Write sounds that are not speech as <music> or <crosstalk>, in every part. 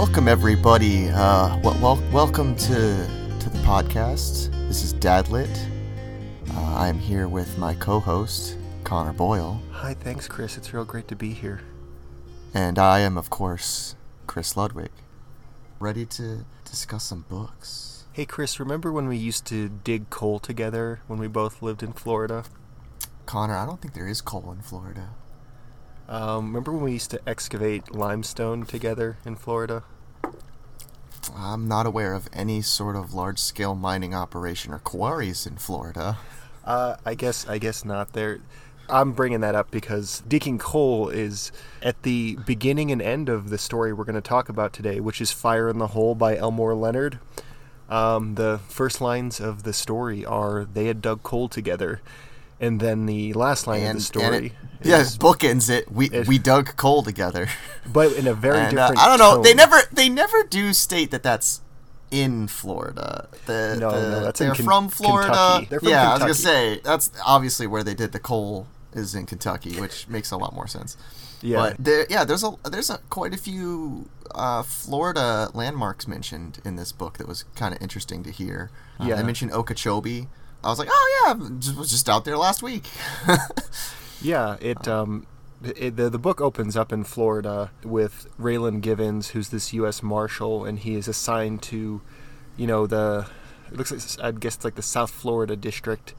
welcome everybody. Uh, wel- wel- welcome to to the podcast. This is Dadlit. Uh, I'm here with my co-host Connor Boyle, Hi, thanks, Chris. It's real great to be here. and I am, of course, Chris Ludwig. Ready to discuss some books. Hey, Chris, remember when we used to dig coal together when we both lived in Florida? Connor, I don't think there is coal in Florida. Um, remember when we used to excavate limestone together in Florida? I'm not aware of any sort of large-scale mining operation or quarries in Florida. Uh, I guess I guess not. There, I'm bringing that up because digging coal is at the beginning and end of the story we're going to talk about today, which is "Fire in the Hole" by Elmore Leonard. Um, the first lines of the story are they had dug coal together, and then the last line of the story. it, yeah, is- it bookends it. We it- we dug coal together. <laughs> but in a very And, uh, different. I don't know. They never they never do state that that's in Florida. The, No, the- no, that's they're Ken- from Florida. They're from yeah, I was gonna say that's obviously where they did the coal is in Kentucky, which makes a lot more sense. Yeah. But there, yeah, there's a there's a quite a few uh, Florida landmarks mentioned in this book that was kind of interesting to hear. Uh, Yeah. they mentioned Okeechobee. I was like, oh yeah, just- was just out there last week. <laughs> Yeah, it um, it, the the book opens up in Florida with Raylan Givens, who's this U.S. Marshal, and he is assigned to, you know, the it looks like I guess it's like the South Florida district,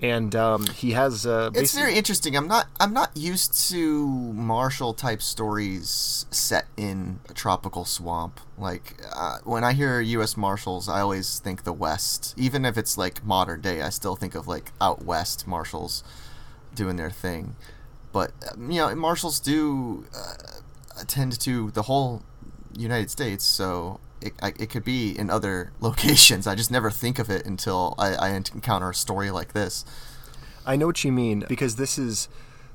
and um, he has uh, It's very interesting. I'm not I'm not used to marshal type stories set in a tropical swamp. Like uh, when I hear U.S. Marshals, I always think the West. Even if it's like modern day, I still think of like out west marshals doing their thing. But um, you know, marshals do uh, attend to the whole United States, so. It, it could be in other <laughs> locations. I just never think of it until I, I encounter a story like this. I know what you mean because this is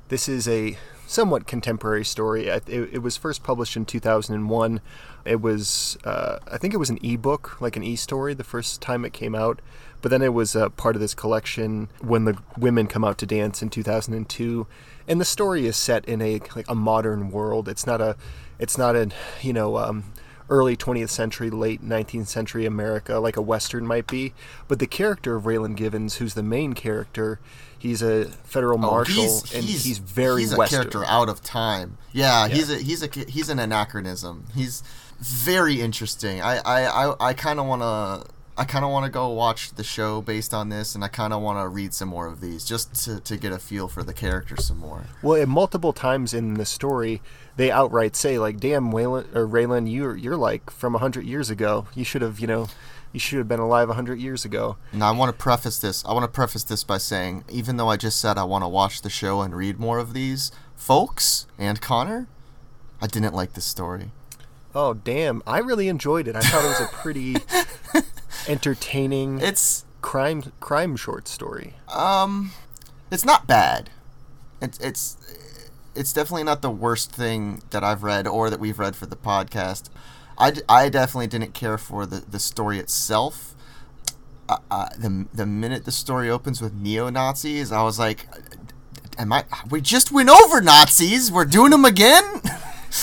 this is a somewhat contemporary story. It, it was first published in 2001. It was uh, I think it was an ebook, like an e-story, the first time it came out. But then it was uh, part of this collection when the women come out to dance in 2002. And the story is set in a like a modern world. It's not a it's not a you know. Um, early 20th century, late 19th century America, like a Western might be. But the character of Raylan Givens, who's the main character, he's a federal oh, marshal, and he's, very he's a Western. character out of time. Yeah, Yeah. he's a he's a he's an anachronism. He's very interesting. I I I, I kind of want to. I kind of want to go watch the show based on this, and I kind of want to read some more of these just to, to get a feel for the character some more. Well, multiple times in the story, they outright say like, "Damn, Waylon or Raylan, you're you're like from a hundred years ago. You should have, you know, you should have been alive a hundred years ago." Now, I want to preface this. I want to preface this by saying, even though I just said I want to watch the show and read more of these, folks and Connor, I didn't like this story. Oh, damn! I really enjoyed it. I thought it was a pretty <laughs> entertaining It's crime crime short story. Um, it's not bad. It's it's it's definitely not the worst thing that I've read or that we've read for the podcast. I, I definitely didn't care for the, the story itself. Uh, uh, the the minute the story opens with neo Nazis, I was like, "Am I? We just went over Nazis. We're doing them again."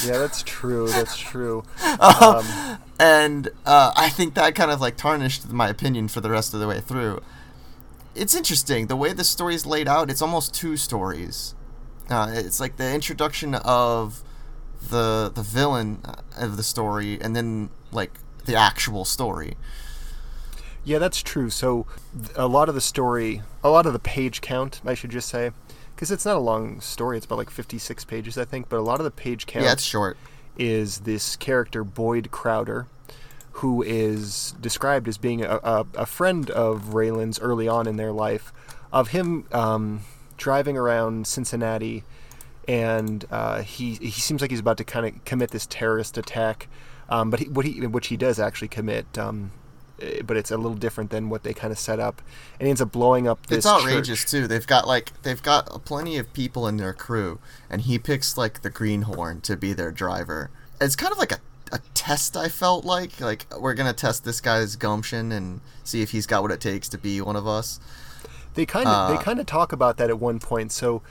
Yeah, that's true. That's true. Um, <laughs> Um, and uh, I think that kind of like tarnished my opinion for the rest of the way through. It's interesting the way the story is laid out. It's almost two stories. Uh, it's like the introduction of the the villain uh, of the story, and then like the actual story. Yeah, that's true. So a lot of the story, a lot of the page count, I should just say, because it's not a long story. It's about like 56 pages, I think. But a lot of the page count Yeah, it's short. is this character Boyd Crowder, who is described as being a, a, a friend of Raylan's early on in their life, of him um, driving around Cincinnati, and uh, he he seems like he's about to kind of commit this terrorist attack, um, but he, what he which he does actually commit. Um, eh, but it's a little different than what they kind of set up, and he ends up blowing up this. It's outrageous church. too. They've got like they've got plenty of people in their crew, and he picks like the greenhorn to be their driver. It's kind of like a, a test. I felt like like we're gonna test this guy's gumption and see if he's got what it takes to be one of us. They kind of they Uh, kind of talk about that at one point. So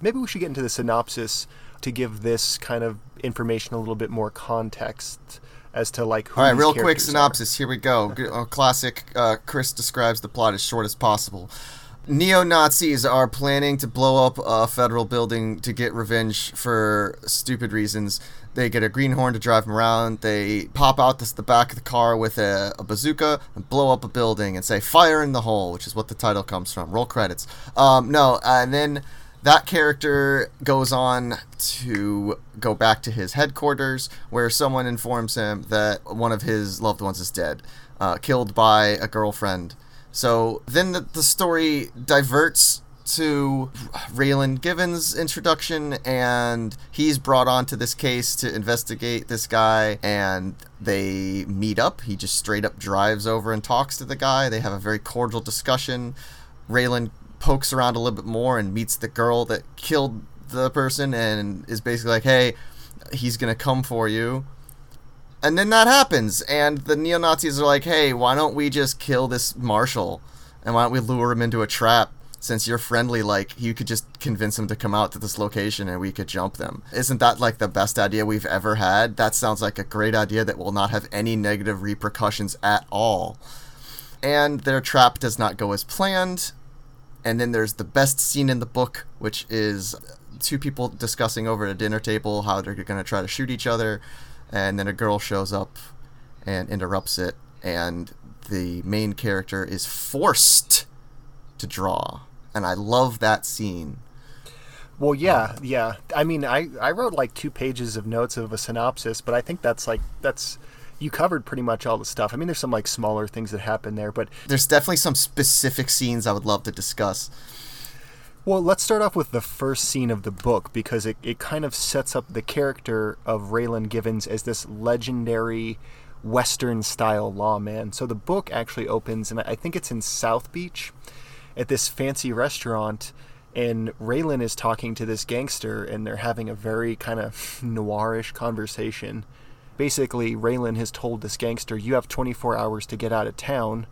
maybe we should get into the synopsis to give this kind of information a little bit more context. as to like who All right, real quick characters are. synopsis. Here we go. Uh, classic. Uh, Chris describes the plot as short as possible. Neo Nazis are planning to blow up a federal building to get revenge for stupid reasons. They get a greenhorn to drive them around. They pop out this, the back of the car with a, a bazooka and blow up a building and say "Fire in the hole," which is what the title comes from. Roll credits. Um, no, and then that character goes on to go back to his headquarters where someone informs him that one of his loved ones is dead, uh, killed by a girlfriend. So then the, the story diverts to Raylan Givens' introduction, and he's brought onto this case to investigate this guy, and they meet up. He just straight up drives over and talks to the guy. They have a very cordial discussion. Raylan pokes around a little bit more and meets the girl that killed the person and is basically like, hey, he's gonna come for you. And then that happens, and the neo Nazis are like, hey, why don't we just kill this marshal? And why don't we lure him into a trap? Since you're friendly, like, you could just convince him to come out to this location and we could jump them. Isn't that like the best idea we've ever had? That sounds like a great idea that will not have any negative repercussions at all. And their trap does not go as planned. And then there's the best scene in the book, which is two people discussing over a dinner table how they're going to try to shoot each other. And then a girl shows up and interrupts it. And the main character is forced to draw. And I love that scene. Well, yeah, uh, yeah. I mean, I I wrote like two pages of notes of a synopsis, but I think that's like that's you covered pretty much all the stuff. I mean, there's some like smaller things that happen there, but There's definitely some specific scenes I would love to discuss. Well, let's start off with the first scene of the book because it, it kind of sets up the character of Raylan Givens as this legendary Western style lawman. So the book actually opens, and I think it's in South Beach at this fancy restaurant. And Raylan is talking to this gangster, and they're having a very kind of <laughs> noirish conversation. Basically, Raylan has told this gangster, You have 24 hours to get out of town,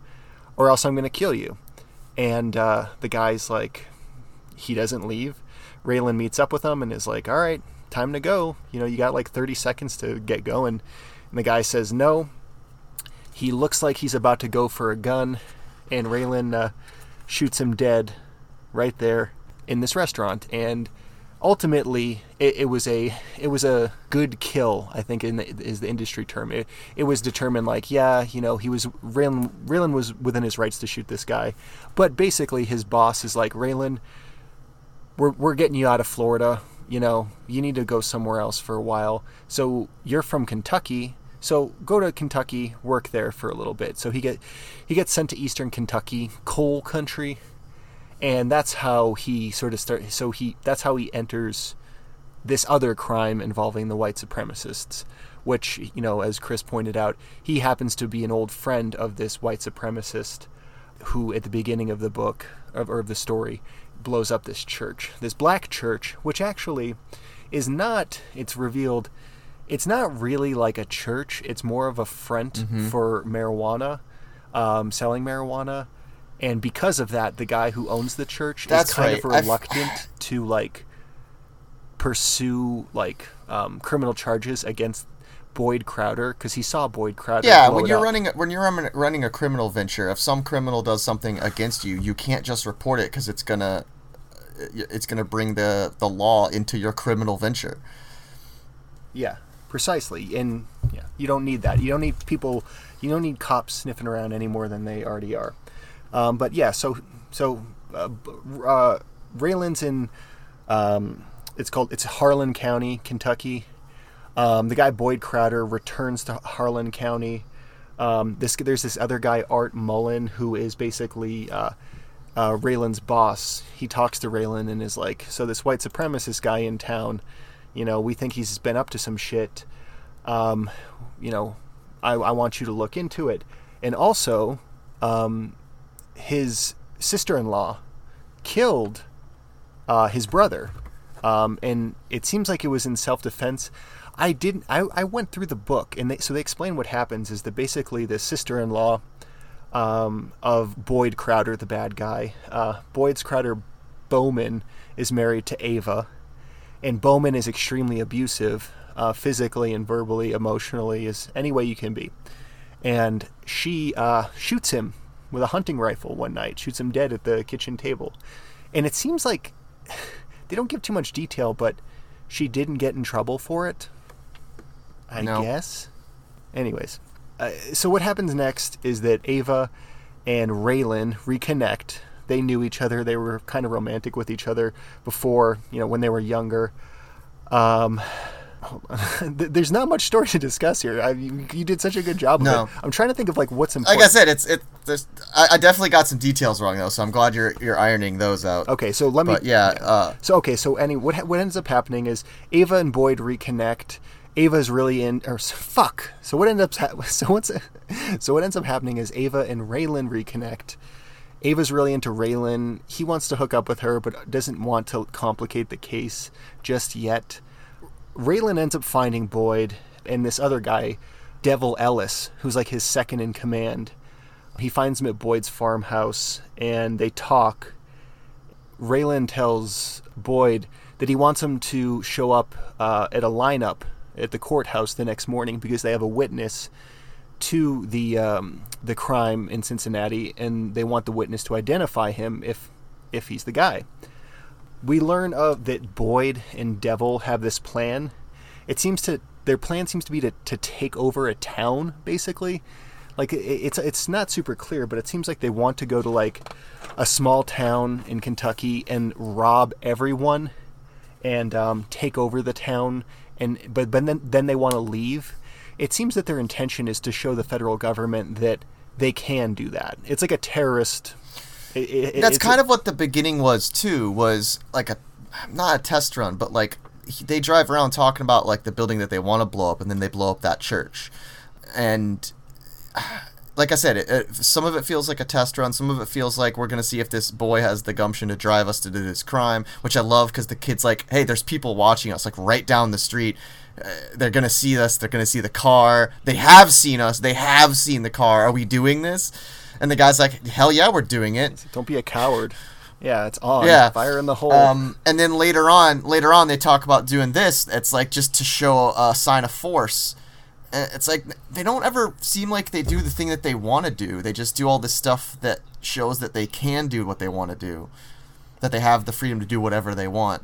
or else I'm going to kill you. And uh, the guy's like, he doesn't leave. Raylan meets up with him and is like, "All right, time to go. You know, you got like 30 seconds to get going." And the guy says no. He looks like he's about to go for a gun, and Raylan uh, shoots him dead right there in this restaurant. And ultimately, it, it was a it was a good kill. I think in the, is the industry term. It, it was determined like, yeah, you know, he was Raylan. Raylan was within his rights to shoot this guy, but basically, his boss is like, Raylan we're we're getting you out of Florida. You know, you need to go somewhere else for a while. So you're from Kentucky. So go to Kentucky, work there for a little bit. So he get he gets sent to Eastern Kentucky, coal country, and that's how he sort of start. So he that's how he enters this other crime involving the white supremacists, which you know, as Chris pointed out, he happens to be an old friend of this white supremacist, who at the beginning of the book of, or of the story blows up this church, this black church, which actually is not. It's revealed. It's not really like a church. It's more of a front Mm-hmm. for marijuana, um, selling marijuana, and because of that, the guy who owns the church That's is kind right. of I've- reluctant to like pursue like um, criminal charges against Boyd Crowder because he saw Boyd Crowder. Yeah, when you're up. running when you're running- running a criminal venture, if some criminal does something against you, you can't just report it because it's gonna it's gonna bring the the law into your criminal venture. Yeah, precisely. And yeah, you don't need that. You don't need people. You don't need cops sniffing around any more than they already are. Um, but yeah, so so uh, uh, Raylan's in. Um, it's called it's Harlan County, Kentucky. Um, the guy Boyd Crowder returns to Harlan County. Um, this there's this other guy Art Mullen who is basically uh, uh, Raylan's boss. He talks to Raylan and is like, "So this white supremacist guy in town, you know, we think he's been up to some shit. Um, you know, I, I want you to look into it. And also, um, his sister-in-law killed uh, his brother, um, and it seems like it was in self-defense. I didn't. I, I went through the book, and they, so they explain what happens is that basically the sister-in-law um, of Boyd Crowder, the bad guy, uh, Boyd's Crowder Bowman is married to Ava, and Bowman is extremely abusive uh, physically and verbally, emotionally, as any way you can be. And she uh, shoots him with a hunting rifle one night, shoots him dead at the kitchen table. And it seems like <sighs> they don't give too much detail, but she didn't get in trouble for it. I No. guess. Anyways, uh, so what happens next is that Ava and Raylan reconnect. They knew each other. They were kind of romantic with each other before, you know, when they were younger. Um, <laughs> there's not much story to discuss here. I, you, you did such a good job. Of No. it. I'm trying to think of like what's important. Like I said, it's it. There's, I, I definitely got some details wrong though, so I'm glad you're you're ironing those out. Okay, so let me. But yeah, uh, So okay, so any what what ends up happening is Ava and Boyd reconnect. Ava's really in or fuck. So what ends up <laughs> so what's so what ends up happening is Ava and Raylan reconnect. Ava's really into Raylan. He wants to hook up with her, but doesn't want to complicate the case just yet. Raylan ends up finding Boyd and this other guy, Devil Ellis, who's like his second in command. He finds him at Boyd's farmhouse and they talk. Raylan tells Boyd that he wants him to show up uh, at a lineup at the courthouse the next morning because they have a witness to the um, the crime in Cincinnati, and they want the witness to identify him if if he's the guy. We learn of that Boyd and Devil have this plan. It seems to their plan seems to be to, to take over a town, basically. Like it, it's it's not super clear, but it seems like they want to go to like a small town in Kentucky and rob everyone and um, take over the town. And but but then then they want to leave. It seems that their intention is to show the federal government that they can do that. It's like a terrorist. it- it- that's it's a- kind of what the beginning was too. Was like a not a test run, but like he- they drive around talking about like the building that they want to blow up, and then they blow up that church. And like I said, it, it, some of it feels like a test run. Some of it feels like we're gonna see if this boy has the gumption to drive us to do this crime, which I love because the kid's like, "Hey, there's people watching us, like right down the street. Uh, they're gonna see us. They're gonna see the car. They have seen us. They have seen the car. Are we doing this?" And the guy's like, "Hell yeah, we're doing it." Don't be a coward. Yeah, it's on. Yeah. Fire in the hole. Um, and then later on, later on, they talk about doing this. It's like just to show a sign of force. It's like they don't ever seem like they do the thing that they want to do. They just do all this stuff that shows that they can do what they want to do, that they have the freedom to do whatever they want.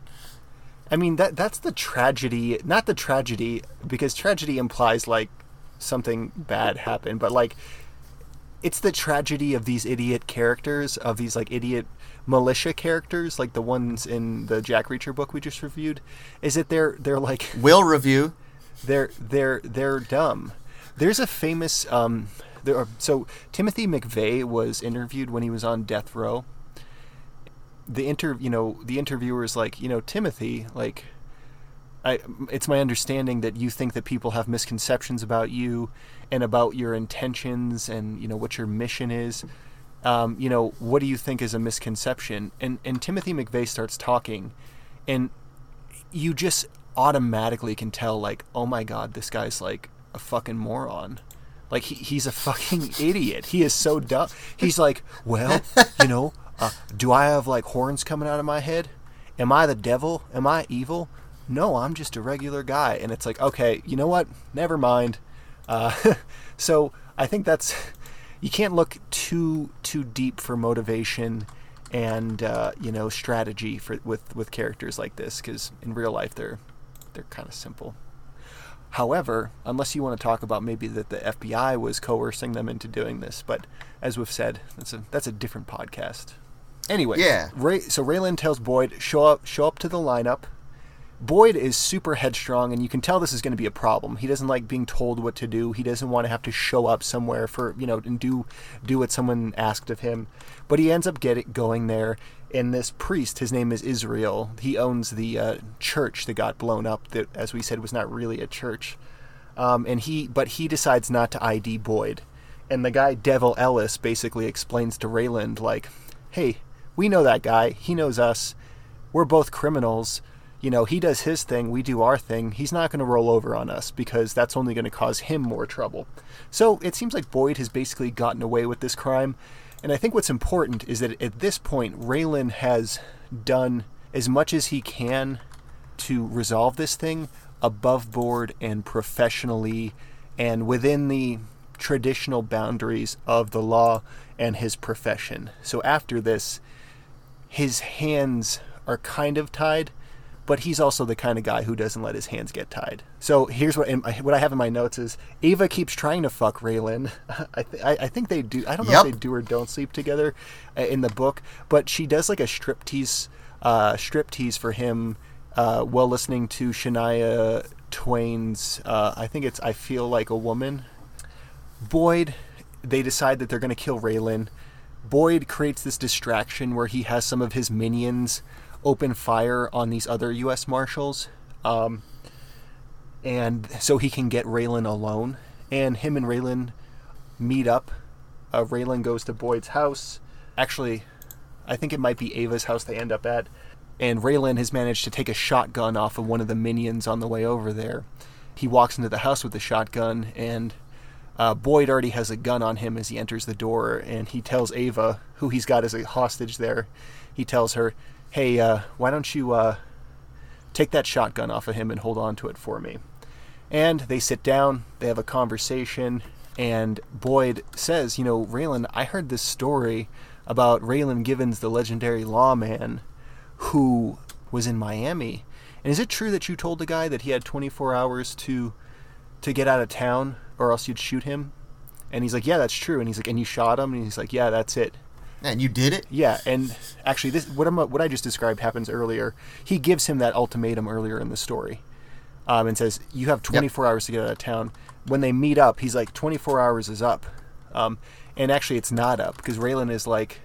I mean that that's the tragedy, not the tragedy because tragedy implies like something bad happened, but like it's the tragedy of these idiot characters, of these like idiot militia characters, like the ones in the Jack Reacher book we just reviewed, is that they're they're like Will review. They're they're they're dumb. There's a famous um there are, so Timothy McVeigh was interviewed when he was on death row. The inter you know the interviewer is like you know Timothy like I it's my understanding that you think that people have misconceptions about you and about your intentions and you know what your mission is. Um, you know what do you think is a misconception? And and Timothy McVeigh starts talking, and you just automatically can tell like oh my god this guy's like a fucking moron. Like he, he's a fucking <laughs> idiot. He is so dumb. He's like well you know uh, do i have like horns coming out of my head? Am i the devil? Am i evil? No i'm just a regular guy. And it's like okay you know what? Never mind. Uh, <laughs> so i think that's <laughs> you can't look too too deep for motivation and uh, you know strategy for with with characters like this because in real life they're they're kind of simple. However, unless you want to talk about maybe that the FBI was coercing them into doing this, but as we've said, that's a that's a different podcast. Anyway, Yeah. Ray, so Raylan tells Boyd show up show up to the lineup. Boyd is super headstrong, and you can tell this is going to be a problem. He doesn't like being told what to do. He doesn't want to have to show up somewhere for you know and do do what someone asked of him. But he ends up getting going there. And this priest, his name is Israel. He owns the uh, church that got blown up. That, as we said, was not really a church. Um, and he, but he decides not to ID Boyd. And the guy Devil Ellis basically explains to Raylan like, "Hey, we know that guy. He knows us. We're both criminals. You know, he does his thing, we do our thing. He's not going to roll over on us because that's only going to cause him more trouble." So it seems like Boyd has basically gotten away with this crime. And I think what's important is that at this point, Raylan has done as much as he can to resolve this thing, above board and professionally and within the traditional boundaries of the law and his profession. So after this, his hands are kind of tied, but he's also the kind of guy who doesn't let his hands get tied. So here's what in, what I have in my notes is Ava keeps trying to fuck Raylan. <laughs> I, th- I, I think they do. I don't know Yep. if they do or don't sleep together uh, in the book, but she does like a striptease uh, striptease for him uh, while listening to Shania Twain's. Uh, I think it's "I Feel Like a Woman." Boyd, they decide that they're going to kill Raylan. Boyd creates this distraction where he has some of his minions open fire on these other U.S. Marshals, um, and so he can get Raylan alone. And him and Raylan meet up. Uh, Raylan goes to Boyd's house. Actually, I think it might be Ava's house they end up at. And Raylan has managed to take a shotgun off of one of the minions on the way over there. He walks into the house with the shotgun, and uh, Boyd already has a gun on him as he enters the door, and he tells Ava, who he's got as a hostage there, he tells her, "Hey, uh, why don't you uh, take that shotgun off of him and hold on to it for me?" And they sit down, they have a conversation, and Boyd says, "You know, Raylan, I heard this story about Raylan Givens, the legendary lawman, who was in Miami. And is it true that you told the guy that he had 24 hours to to get out of town, or else you'd shoot him?" And he's like, "Yeah, that's true." And he's like, "And you shot him?" And he's like, "Yeah, that's it." And you did it? Yeah, and actually, this what what I just described happens earlier. He gives him that ultimatum earlier in the story, um, and says, "You have 24 hours to get out of town." When they meet up, he's like, "24 hours is up," um, and actually, it's not up because Raylan is like,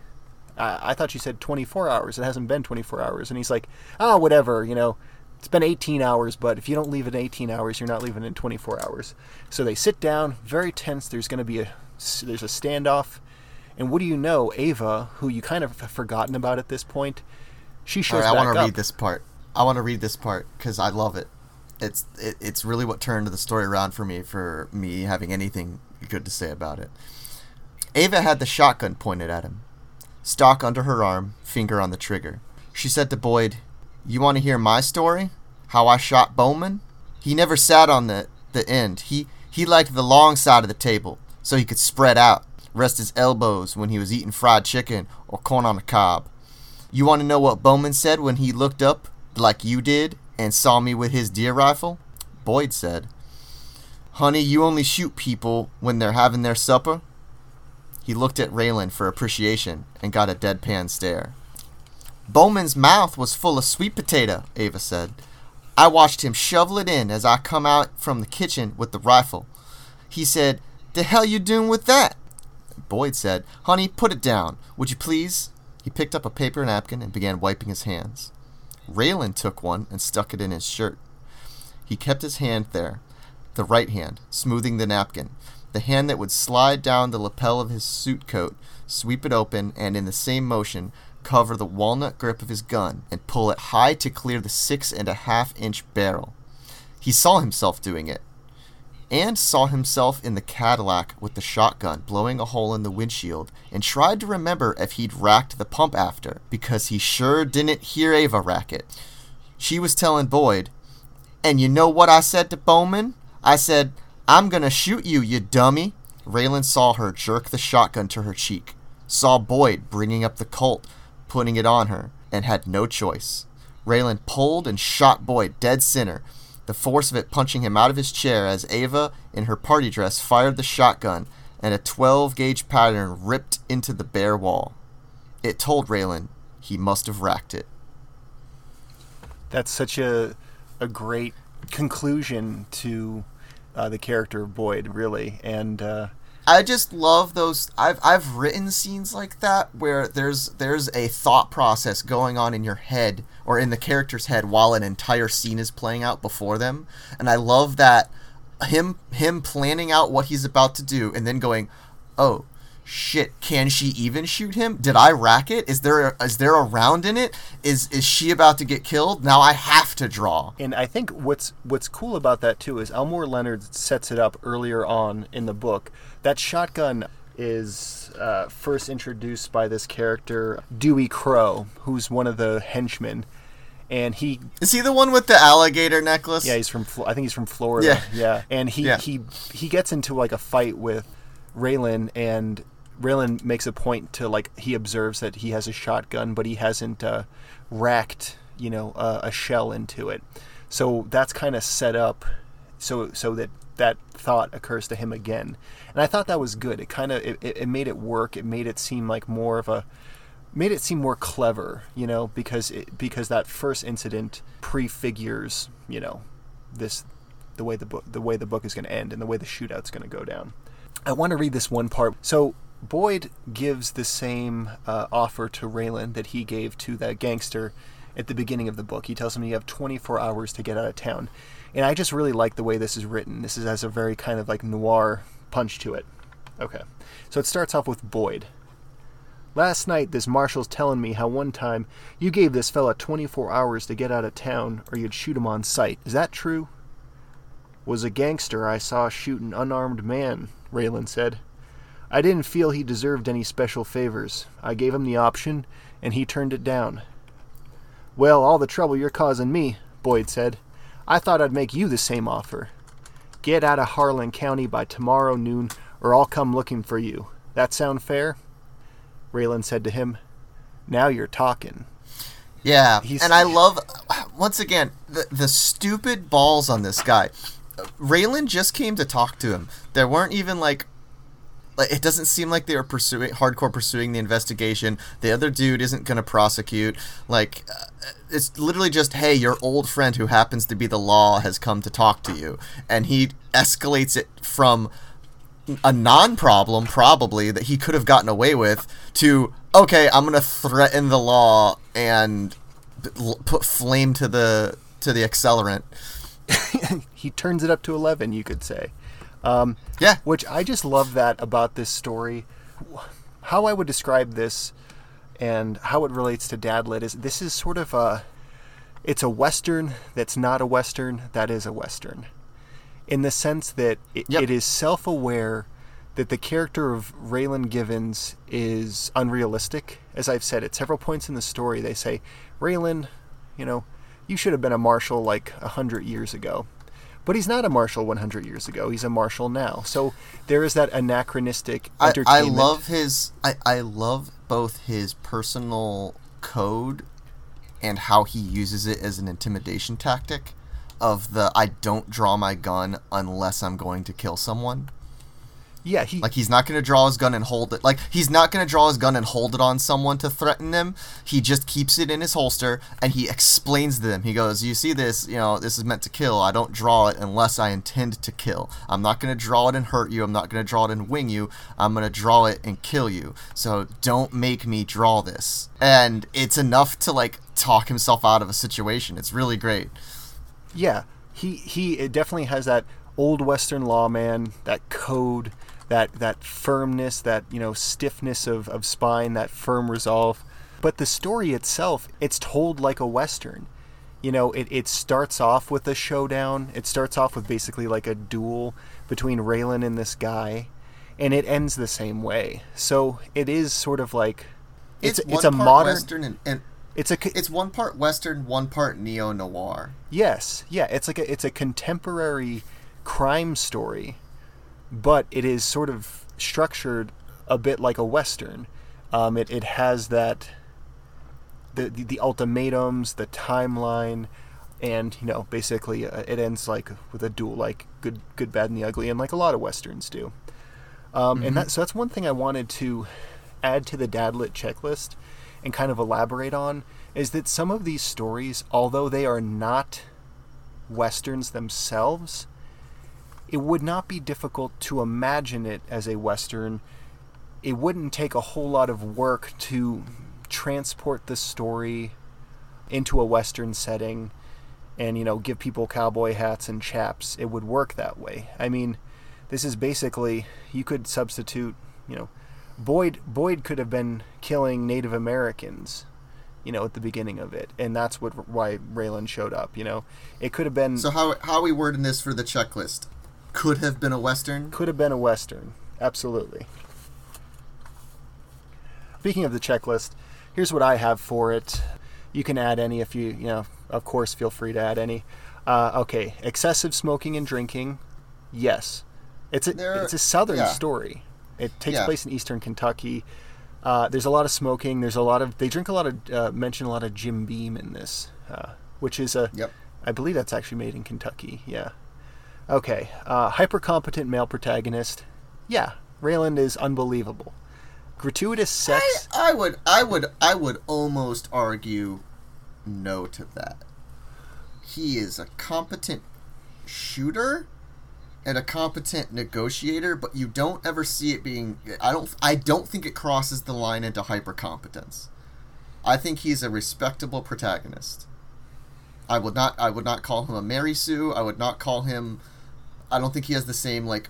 I-, "I thought you said 24 hours. It hasn't been 24 hours," and he's like, "Oh, whatever, you know." It's been 18 hours, but if you don't leave in 18 hours, you're not leaving in 24 hours. So they sit down, very tense. There's going to be a there's a standoff. And what do you know, Ava, who you kind of have forgotten about at this point, she shows right, I want to read this part. I want to read this part because I love it. It's it, it's really what turned the story around for me for me having anything good to say about it. Ava had the shotgun pointed at him, stock under her arm, finger on the trigger. She said to Boyd, "You want to hear my story? How I shot Bowman? He never sat on the the end. He he liked the long side of the table so he could spread out, rest his elbows when he was eating fried chicken or corn on the cob." You want to know what Bowman said when he looked up, like you did, and saw me with his deer rifle? Boyd said, Honey, you only shoot people when they're having their supper? He looked at Raylan for appreciation and got a deadpan stare. Bowman's mouth was full of sweet potato, Ava said. I watched him shovel it in as I come out from the kitchen with the rifle. He said, The hell you doing with that? Boyd said, Honey, put it down, would you please? He picked up a paper napkin and began wiping his hands. Raylan took one and stuck it in his shirt. He kept his hand there, the right hand, smoothing the napkin, the hand that would slide down the lapel of his suit coat, sweep it open, and in the same motion cover the walnut grip of his gun and pull it high to clear the six and a half inch barrel. He saw himself doing it, and saw himself in the Cadillac with the shotgun blowing a hole in the windshield and tried to remember if he'd racked the pump after, because he sure didn't hear Ava rack it. She was telling Boyd, and you know what I said to Bowman? I said, I'm gonna shoot you, you dummy. Raylan saw her jerk the shotgun to her cheek, saw Boyd bringing up the Colt, putting it on her, and had no choice. Raylan pulled and shot Boyd dead center, the force of it punching him out of his chair as Ava, in her party dress, fired the shotgun, and a 12 gauge pattern ripped into the bare wall. It told Raylan he must have racked it. That's such a a great conclusion to uh, the character of Boyd, really, and uh, I just love those. I've I've written scenes like that where there's there's a thought process going on in your head or in the character's head while an entire scene is playing out before them, and I love that him him planning out what he's about to do and then going, oh shit, can she even shoot him? Did I rack it? Is there a, is there a round in it? Is is she about to get killed? Now I have to draw. And I think what's what's cool about that too is Elmore Leonard sets it up earlier on in the book. That shotgun is uh, first introduced by this character Dewey Crow, who's one of the henchmen, and he Is he the one with the alligator necklace? yeah he's from I think he's from Florida <laughs> Yeah. and he Yeah. he he gets into like a fight with Raylan and Raylan makes a point to like he observes that he has a shotgun but he hasn't uh, racked you know uh, a shell into it so that's kind of set up so so that that thought occurs to him again and I thought that was good it kind of it, it made it work it made it seem like more of a made it seem more clever, you know, because it, because that first incident prefigures, you know, this the way the book the way the book is going to end and the way the shootout's going to go down. I want to read this one part. So Boyd gives the same uh, offer to Raylan that he gave to that gangster at the beginning of the book. He tells him you have 24 hours to get out of town, and I just really like the way this is written. This is, has a very kind of like noir punch to it. Okay, so it starts off with Boyd. Last night, this marshal's telling me how one time you gave this fella 24 hours to get out of town or you'd shoot him on sight. Is that true? Was a gangster I saw shoot an unarmed man, Raylan said. I didn't feel he deserved any special favors. I gave him the option, and he turned it down. Well, all the trouble you're causing me, Boyd said. I thought I'd make you the same offer. Get out of Harlan County by tomorrow noon, or I'll come looking for you. That sound fair? Raylan said to him. Now you're talking. Yeah, He's- and I love once again the the stupid balls on this guy. Raylan just came to talk to him. There weren't even like like it doesn't seem like they are pursuing hardcore pursuing the investigation. The other dude isn't going to prosecute. Like uh, it's literally just hey, your old friend who happens to be the law has come to talk to you, and he escalates it from a non-problem probably that he could have gotten away with to okay i'm gonna threaten the law and put flame to the to the accelerant <laughs> he turns it up to 11, you could say. Um, yeah which I just love that about this story. How I would describe this and how it relates to Dadlit is this is sort of a it's a western that's not a western that is a western in the sense that it, Yep. it is self-aware that the character of Raylan Givens is unrealistic. As I've said at several points in the story, they say, Raylan, you know, you should have been a marshal like a hundred years ago. But he's not a marshal 100 years ago. He's a marshal now. So there is that anachronistic I, I love his I, I love both his personal code and how he uses it as an intimidation tactic of the I don't draw my gun unless I'm going to kill someone. Yeah, he Like he's not going to draw his gun and hold it. Like he's not going to draw his gun and hold it on someone to threaten them. He just keeps it in his holster and he explains to them. He goes, "You see this? You know, this is meant to kill. I don't draw it unless I intend to kill. I'm not going to draw it and hurt you. I'm not going to draw it and wing you. I'm going to draw it and kill you. So don't make me draw this." And it's enough to like talk himself out of a situation. It's really great. yeah, he he it definitely has that old western lawman, that code, that that firmness, that, you know, stiffness of of spine, that firm resolve. But the story itself, it's told like a western. You know, it, it starts off with a showdown. It starts off with basically like a duel between Raylan and this guy, and it ends the same way. So it is sort of like it's it's, one a modern western and, and it's a it's one part western, one part neo noir. yes yeah it's like a it's a contemporary crime story, but it is sort of structured a bit like a western. Um, it it has that the, the the ultimatums, the timeline, and you know basically uh, it ends like with a duel, like good good bad and the ugly, and like a lot of westerns do. Um, And that so that's one thing I wanted to add to the Dadlit checklist and kind of elaborate on is that some of these stories, although they are not westerns themselves, it would not be difficult to imagine it as a western. It wouldn't take a whole lot of work to transport the story into a western setting and you know give people cowboy hats and chaps it would work that way i mean this is basically you could substitute you know boyd boyd could have been killing native americans you know at the beginning of it and that's what why raylan showed up you know it could have been So how how are we wording this for the checklist? Could have been a western. could have been a western absolutely speaking of the checklist here's what i have for it You can add any if you, you know, of course, feel free to add any. Uh, okay, excessive smoking and drinking. Yes, it's a There- it's a southern yeah. story. It takes Yeah. place in eastern Kentucky. Uh, there's a lot of smoking. There's a lot of they drink a lot of uh, mention a lot of Jim Beam in this, uh, which is a Yep. I believe that's actually made in Kentucky. Yeah. Okay. Uh, hyper competent male protagonist. Yeah, Raylan is unbelievable. Gratuitous sex. I, I would, I would, I would almost argue no to that. He is a competent shooter and a competent negotiator, but you don't ever see it being. I don't. I don't think it crosses the line into hyper competence. I think he's a respectable protagonist. I would not. I would not call him a Mary Sue. I would not call him. I don't think he has the same like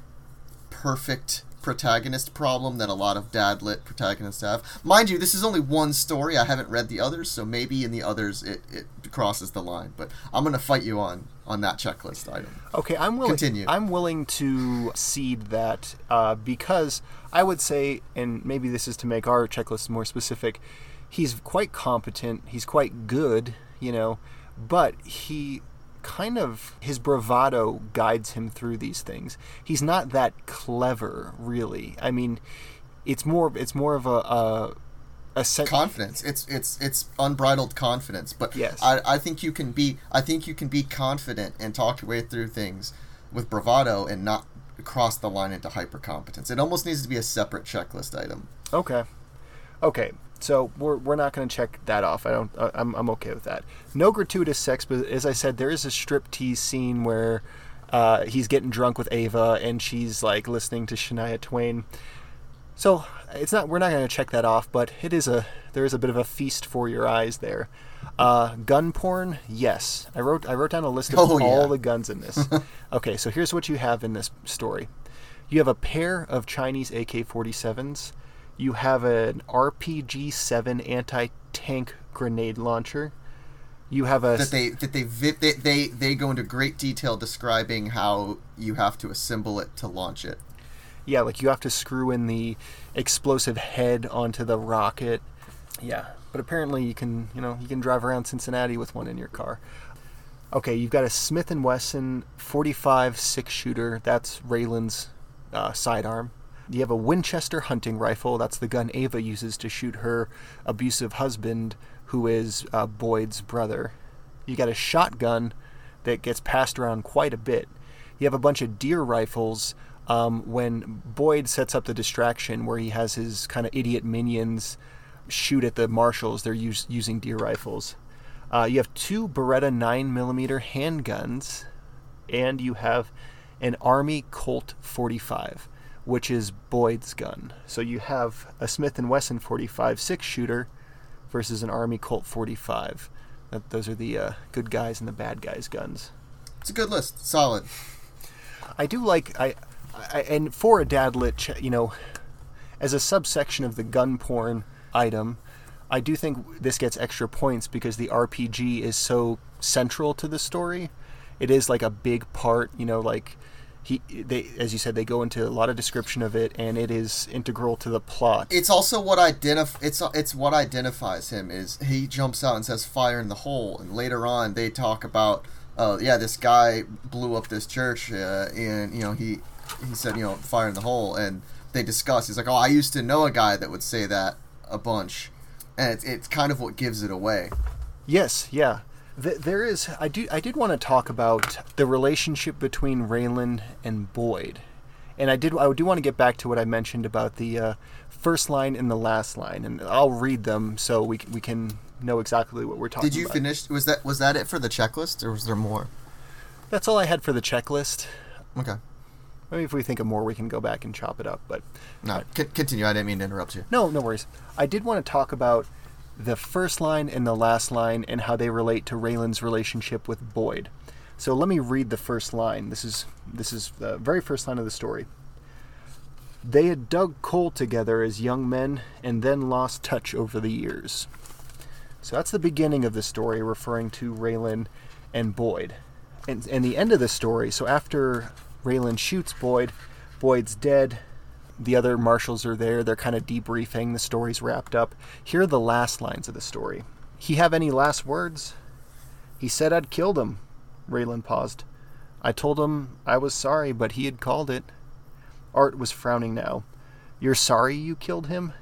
perfect protagonist problem that a lot of dad lit protagonists have. Mind you, this is only one story. I haven't read the others, so maybe in the others it, it crosses the line. But I'm gonna fight you on on that checklist item. Okay, I'm willing. Continue. I'm willing to cede that uh, because I would say, and maybe this is to make our checklist more specific. He's quite competent. He's quite good, you know, but he kind of his bravado guides him through these things. He's not that clever, really. I mean, it's more. It's more of a a, confidence. It's it's it's unbridled confidence. But Yes. I, I think you can be I think you can be confident and talk your way through things with bravado and not cross the line into hyper competence. It almost needs to be a separate checklist item. Okay. Okay. So we're, we're not going to check that off. I don't. I'm I'm okay with that. No gratuitous sex, but as I said, there is a strip tease scene where uh, he's getting drunk with Ava and she's like listening to Shania Twain. So it's not. We're not going to check that off, but it is a. There is a bit of a feast for your eyes there. Uh, gun porn, yes. I wrote. I wrote down a list of Oh, all yeah. the guns in this. <laughs> okay, so here's what you have in this story. You have a pair of Chinese AK-47s. You have an RPG-7 anti-tank grenade launcher. You have a That they that they vi- they, they they go into great detail describing how you have to assemble it to launch it. yeah, like you have to screw in the explosive head onto the rocket. Yeah, but apparently you can, you know, you can drive around Cincinnati with one in your car. Okay, you've got a Smith and Wesson 45 six shooter. That's Raylan's uh, sidearm. You have a Winchester hunting rifle. That's the gun Ava uses to shoot her abusive husband, who is uh, Boyd's brother. You got a shotgun that gets passed around quite a bit. You have a bunch of deer rifles. Um, when Boyd sets up the distraction where he has his kind of idiot minions shoot at the marshals, they're use, using deer rifles. Uh, you have two Beretta 9mm handguns, and you have an Army Colt 45, which is Boyd's gun. So you have a Smith & Wesson 45 six shooter versus an Army Colt 45. That, those are the uh, good guys and the bad guys' guns. It's a good list. Solid. I do like I, I and for a dad lit, ch- you know, as a subsection of the gun porn item, I do think this gets extra points because the RPG is so central to the story. It is like a big part, you know, like he they as you said they go into a lot of description of it and it is integral to the plot. It's also what identif- it's it's what identifies him is he jumps out and says fire in the hole and later on they talk about uh, yeah this guy blew up this church uh, and you know he he said you know fire in the hole and they discuss he's like oh I used to know a guy that would say that a bunch and it's, it's kind of what gives it away Yes, yeah. Th- there is. I do. I did want to talk about the relationship between Raylan and Boyd, and I did. I do want to get back to what I mentioned about the uh, first line and the last line, and I'll read them so we we can know exactly what we're talking. About. Did you about. finish was that was that it for the checklist or was there more That's all I had for the checklist. okay Maybe if we think of more, we can go back and chop it up. But no c- continue I didn't mean to interrupt you No, no worries. I did want to talk about the first line and the last line and how they relate to Raylan's relationship with Boyd. So let me read the first line. This is this is the very first line of the story. They had dug coal together as young men and then lost touch over the years. So that's the beginning of the story, referring to Raylan and Boyd. And, and the end of the story, so after Raylan shoots Boyd, Boyd's dead, the other marshals are there. They're kind of debriefing. The story's wrapped up. Here are the last lines of the story. he have any last words? He said I'd killed him. Raylan paused. I told him I was sorry, but he had called it. Art was frowning now. You're sorry you killed him?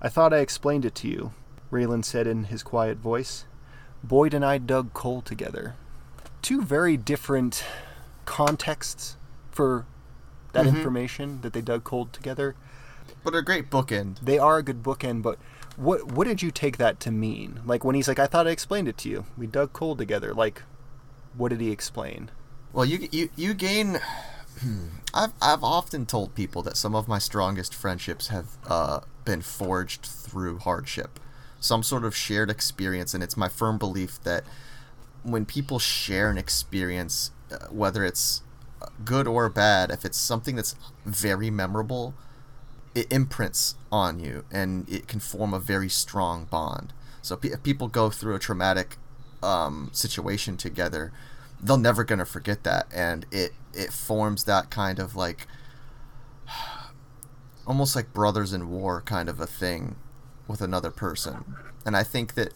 I thought I explained it to you, Raylan said in his quiet voice. Boyd and I dug coal together. Two very different contexts for that Mhm. information that they dug coal together. But a great bookend. They are a good bookend, but what what did you take that to mean? Like when he's like, I thought I explained it to you. We dug coal together. Like, what did he explain? Well, you you you gain. <clears throat> I've I've often told people that some of my strongest friendships have uh, been forged through hardship, some sort of shared experience, and it's my firm belief that when people share an experience, uh, whether it's good or bad, if it's something that's very memorable, it imprints on you and it can form a very strong bond. So if people go through a traumatic um, situation together, they're never gonna forget that, and it it forms that kind of like <sighs> almost like brothers in war kind of a thing with another person. And I think that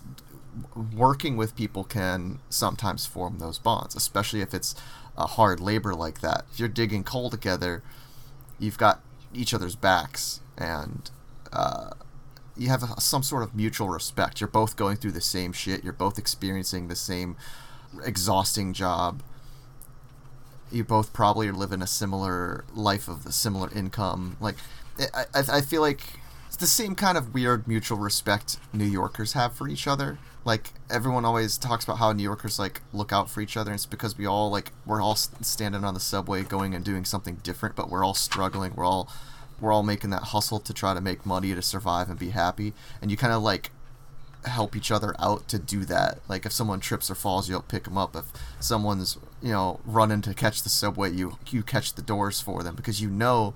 working with people can sometimes form those bonds, especially if it's a hard labor like that. If you're digging coal together, you've got each other's backs and uh, you have a, some sort of mutual respect. You're both going through the same shit. You're both experiencing the same exhausting job. You both probably are living a similar life of the similar income. Like, I, I, I feel like it's the same kind of weird mutual respect New Yorkers have for each other. Like everyone always talks about how New Yorkers like look out for each other. And it's because we all like we're all standing on the subway, going and doing something different, but we're all struggling. We're all we're all making that hustle to try to make money to survive and be happy. And you kind of like help each other out to do that. Like if someone trips or falls, you'll pick them up. If someone's you know running to catch the subway, you you catch the doors for them because you know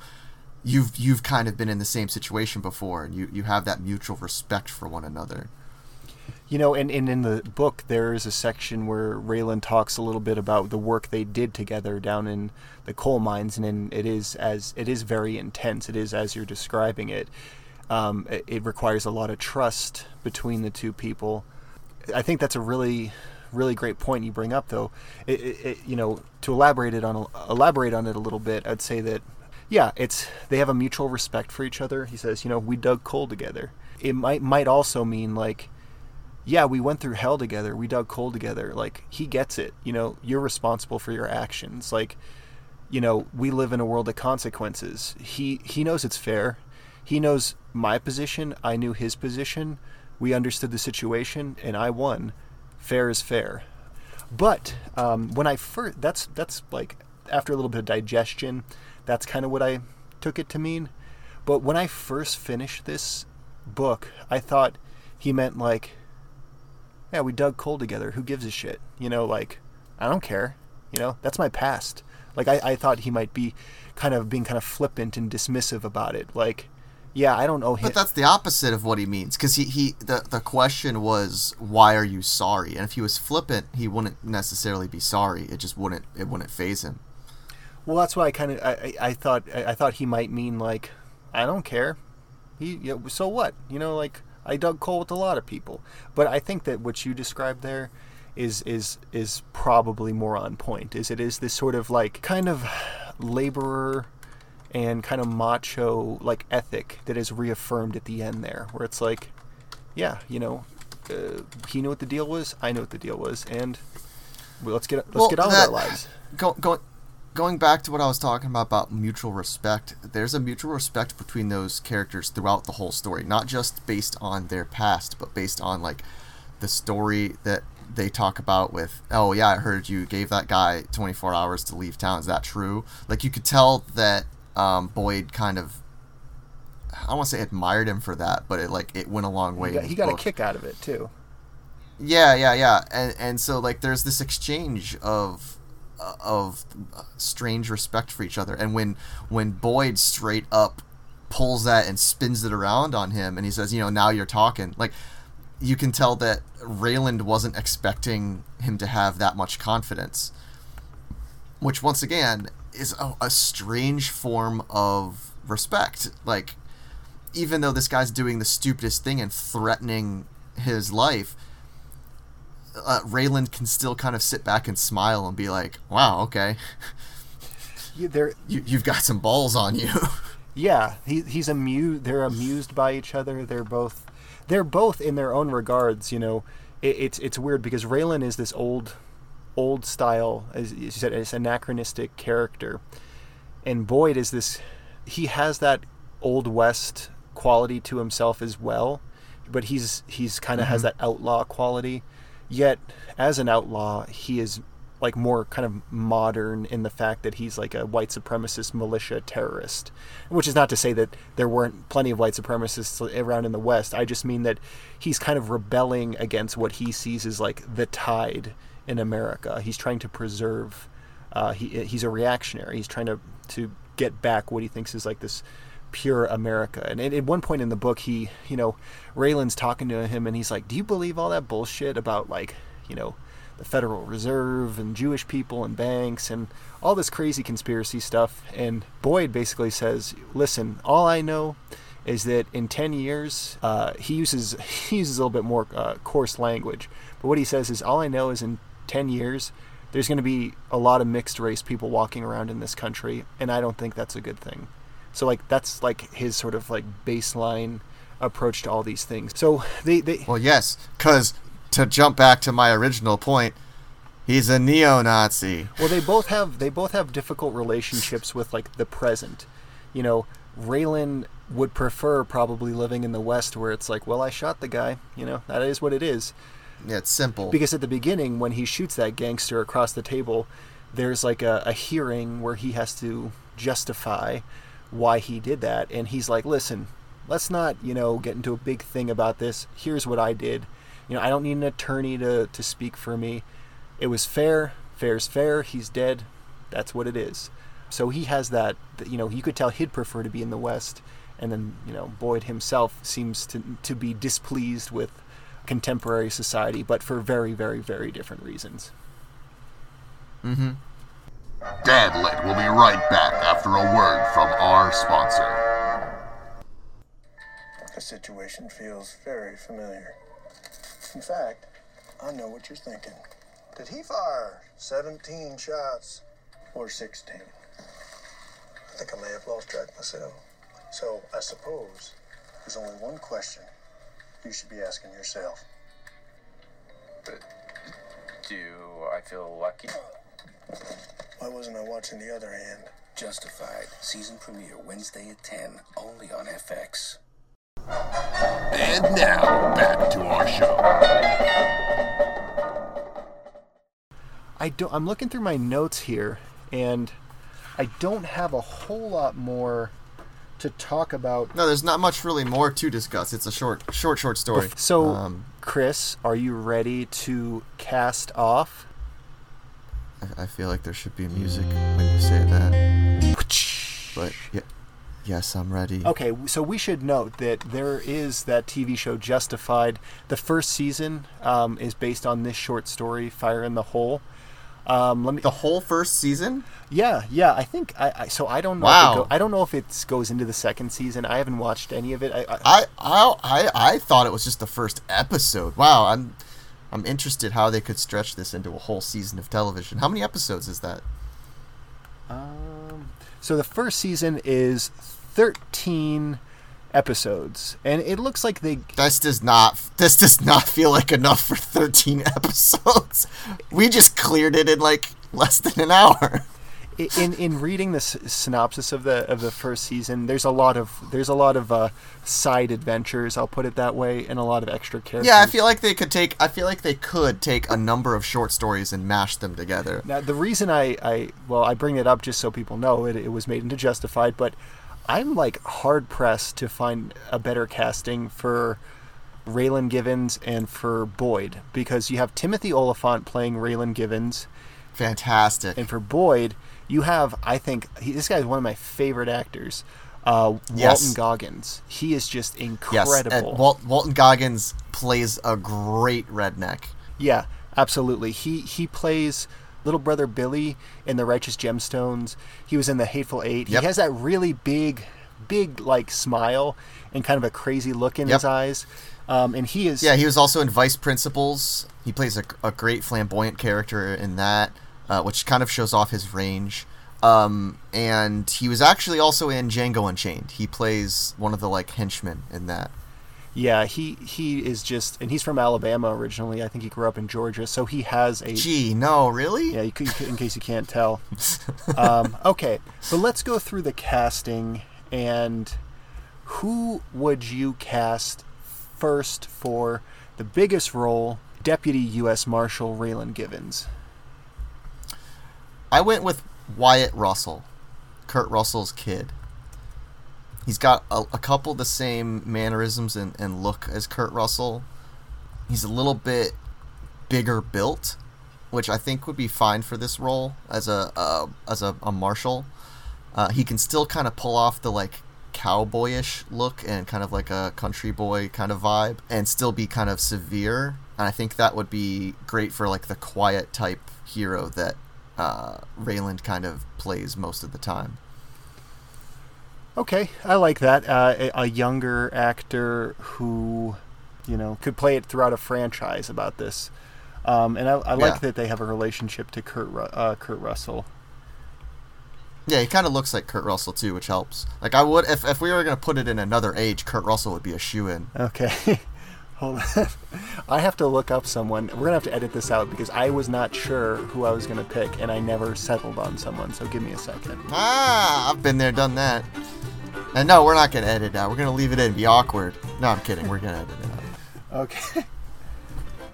you've you've kind of been in the same situation before, and you you have that mutual respect for one another. You know, and, and in the book, there is a section where Raylan talks a little bit about the work they did together down in the coal mines, and in, it is as it is very intense. It is as you're describing it. Um, it, it requires a lot of trust between the two people. I think that's a really, really great point you bring up, though. It, it, it, you know, to elaborate it on elaborate on it a little bit, I'd say that yeah, it's they have a mutual respect for each other. He says, you know, we dug coal together. It might might also mean like yeah, we went through hell together. We dug coal together. Like he gets it. You know, you're responsible for your actions. Like, you know, we live in a world of consequences. He he knows it's fair. He knows my position. I knew his position. We understood the situation, and I won. Fair is fair. But um, when I first, that's that's like after a little bit of digestion, that's kind of what I took it to mean. But when I first finished this book, I thought he meant like yeah, we dug coal together. Who gives a shit? You know, like, I don't care. You know, that's my past. Like, I, I thought he might be kind of being kind of flippant and dismissive about it. Like, yeah, I don't know him. But that's the opposite of what he means, because he, he the, the question was why are you sorry? And if he was flippant, he wouldn't necessarily be sorry. It just wouldn't it wouldn't faze him. Well, that's why I kind of I, I, I thought I, I thought he might mean like, I don't care. He you know, so what? You know, like I dug coal with a lot of people, but I think that what you described there is is is probably more on point. Is it is this sort of like kind of laborer and kind of macho like ethic that is reaffirmed at the end there, where it's like, yeah, you know, uh, he knew what the deal was, I knew what the deal was, and well, let's get let's Well, get on that- with our lives. Go, go, going back to what I was talking about about mutual respect, there's a mutual respect between those characters throughout the whole story, not just based on their past, but based on like the story that they talk about with oh yeah i heard you gave that guy 24 hours to leave town. Is that true? Like you could tell that um, boyd kind of i don't want to say admired him for that but it like it went a long way He got, he got a kick out of it too. Yeah, yeah, yeah, and and so like there's this exchange of Uh, of strange respect for each other, and when when Boyd straight up pulls that and spins it around on him, and he says, you know, now you're talking, like you can tell that Raylan wasn't expecting him to have that much confidence, which once again is a, a strange form of respect, like even though this guy's doing the stupidest thing and threatening his life, uh, Raylan can still kind of sit back and smile and be like, "Wow, okay, <laughs> Yeah, they're you, you've got some balls on you." <laughs> yeah. He, he's amused. They're amused by each other. They're both they're both in their own regards. You know, it, it's it's weird because Raylan is this old old style, as you said, it's anachronistic character, and Boyd is this. He has that old west quality to himself as well, but he's he's kind of has that outlaw quality. Yet, as an outlaw, he is like more kind of modern in the fact that he's like a white supremacist militia terrorist. Which is not to say that there weren't plenty of white supremacists around in the West. I just mean that he's kind of rebelling against what he sees as like the tide in America. He's trying to preserve. Uh, he he's a reactionary. He's trying to to get back what he thinks is like this pure America. And at one point in the book, he you know Raylan's talking to him, and he's like, "Do you believe all that bullshit about like you know?" the Federal Reserve and Jewish people and banks and all this crazy conspiracy stuff. And Boyd basically says, "Listen, all I know is that in 10 years, uh, he uses <laughs> he uses a little bit more uh, coarse language, but what he says is, all I know is in 10 years." There's going to be a lot of mixed race people walking around in this country, and I don't think that's a good thing. So, like, that's like his sort of like baseline approach to all these things. So they, they well, yes, because to jump back to my original point, he's a neo-Nazi. Well, they both have they both have difficult relationships with like the present. You know, Raylan would prefer probably living in the West where it's like, well, I shot the guy. You know, that is what it is. Yeah, it's simple. Because at the beginning, when he shoots that gangster across the table, there's like a, a hearing where he has to justify why he did that, and he's like, listen, let's not you know get into a big thing about this. Here's what I did. You know, I don't need an attorney to, to speak for me. It was fair. Fair's fair. He's dead. That's what it is. So he has that, you know, you could tell he'd prefer to be in the West. And then, you know, Boyd himself seems to, to be displeased with contemporary society, but for very, very, very different reasons. mm-hmm. Dadlit will be right back after a word from our sponsor. The situation feels very familiar. In fact, I know what you're thinking. Did he fire 17 shots or 16? I think I may have lost track myself. So I suppose there's only one question you should be asking yourself. But do I feel lucky? Why wasn't I watching the other hand? Justified. Season premiere Wednesday at 10, only on FX. And now, back to our show. I don't. I'm looking through my notes here, and I don't have a whole lot more to talk about. No, there's not much really more to discuss. It's a short, short, short story. So, um, Chris, are you ready to cast off? I, I feel like there should be music when you say that. But yeah, yes, I'm ready. Okay, so we should note that there is that TV show Justified. The first season um, is based on this short story, Fire in the Hole. Um, let me. The whole first season? Yeah, yeah. I think I. I so I don't know. Wow. If it go, I don't know if it goes into the second season. I haven't watched any of it. I, I, I, I, I, I thought it was just the first episode. Wow, I'm, I'm interested how they could stretch this into a whole season of television. How many episodes is that? Um, so the first season is 13 episodes, and it looks like they. This does not. This does not feel like enough for 13 <laughs> episodes. We just cleared it in like less than an hour. In in reading the synopsis of the of the first season, there's a lot of there's a lot of uh, side adventures. I'll put it that way, and a lot of extra characters. Yeah, I feel like they could take. I feel like they could take a number of short stories and mash them together. Now, the reason I, I well, I bring it up just so people know it, it was made into Justified, but I'm like hard pressed to find a better casting for Raylan Givens and for Boyd because you have Timothy Olyphant playing Raylan Givens, Fantastic. and for Boyd you have I think he, this guy is one of my favorite actors, uh, Yes. Walton Goggins. He is just yes, incredible. Walt, Walton Goggins plays a great redneck. Yeah, absolutely. He he plays little brother Billy in the Righteous Gemstones. He was in the Hateful Eight. Yep. He has that really big, big like smile and kind of a crazy look in Yep. his eyes. Um, and he is Yeah, he was also in Vice Principals. He plays a, a great flamboyant character in that, uh, which kind of shows off his range. Um, and he was actually also in Django Unchained. He plays one of the like henchmen in that. Yeah, he he is just, and he's from Alabama originally. I think he grew up in Georgia, so he has a. Gee, no, really? Yeah, you could, you in case you can't tell. <laughs> um, okay, but let's go through the casting and who would you cast first for the biggest role, Deputy U.S. Marshal Raylan Givens? I went with Wyatt Russell, Kurt Russell's kid. He's got a, a couple of the same mannerisms and, and look as Kurt Russell. He's a little bit bigger built, which I think would be fine for this role as a uh, as a, a marshal. Uh, he can still kind of pull off the like cowboyish look and kind of like a country boy kind of vibe, and still be kind of severe. And I think that would be great for like the quiet type hero that uh, Raylan kind of plays most of the time. Okay, I like that. Uh, a, a younger actor who, you know, could play it throughout a franchise about this. Um, and I, I like Yeah. that they have a relationship to Kurt uh, Kurt Russell. Yeah, he kind of looks like Kurt Russell too, which helps. Like I would, if, if we were gonna put it in another age, Kurt Russell would be a shoo in. Okay. <laughs> Hold on. <laughs> I have to look up someone. We're going to have to edit this out because I was not sure who I was going to pick and I never settled on someone. So give me a second. Ah, I've been there, done that. And no, we're not gonna edit it out. We're gonna leave it in, be awkward. No, I'm kidding. We're gonna edit it out. Okay.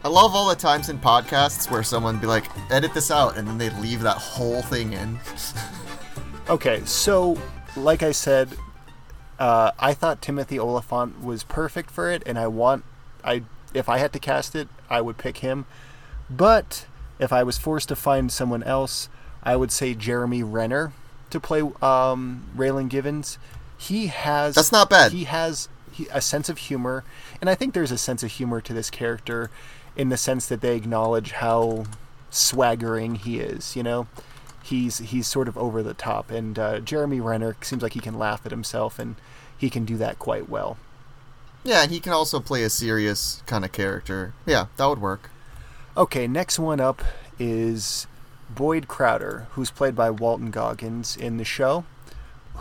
I love all the times in podcasts where someone be like, edit this out, and then they leave that whole thing in. <laughs> Okay, so like I said, uh, I thought Timothy Olyphant was perfect for it, and I want, I if I had to cast it, I would pick him. But if I was forced to find someone else, I would say Jeremy Renner to play um, Raylan Givens. He has That's not bad. He has he, a sense of humor, and I think there's a sense of humor to this character, in the sense that they acknowledge how swaggering he is. You know, he's he's sort of over the top, and uh, Jeremy Renner seems like he can laugh at himself, and he can do that quite well. Yeah, and he can also play a serious kind of character. Yeah, that would work. Okay, next one up is Boyd Crowder, who's played by Walton Goggins in the show.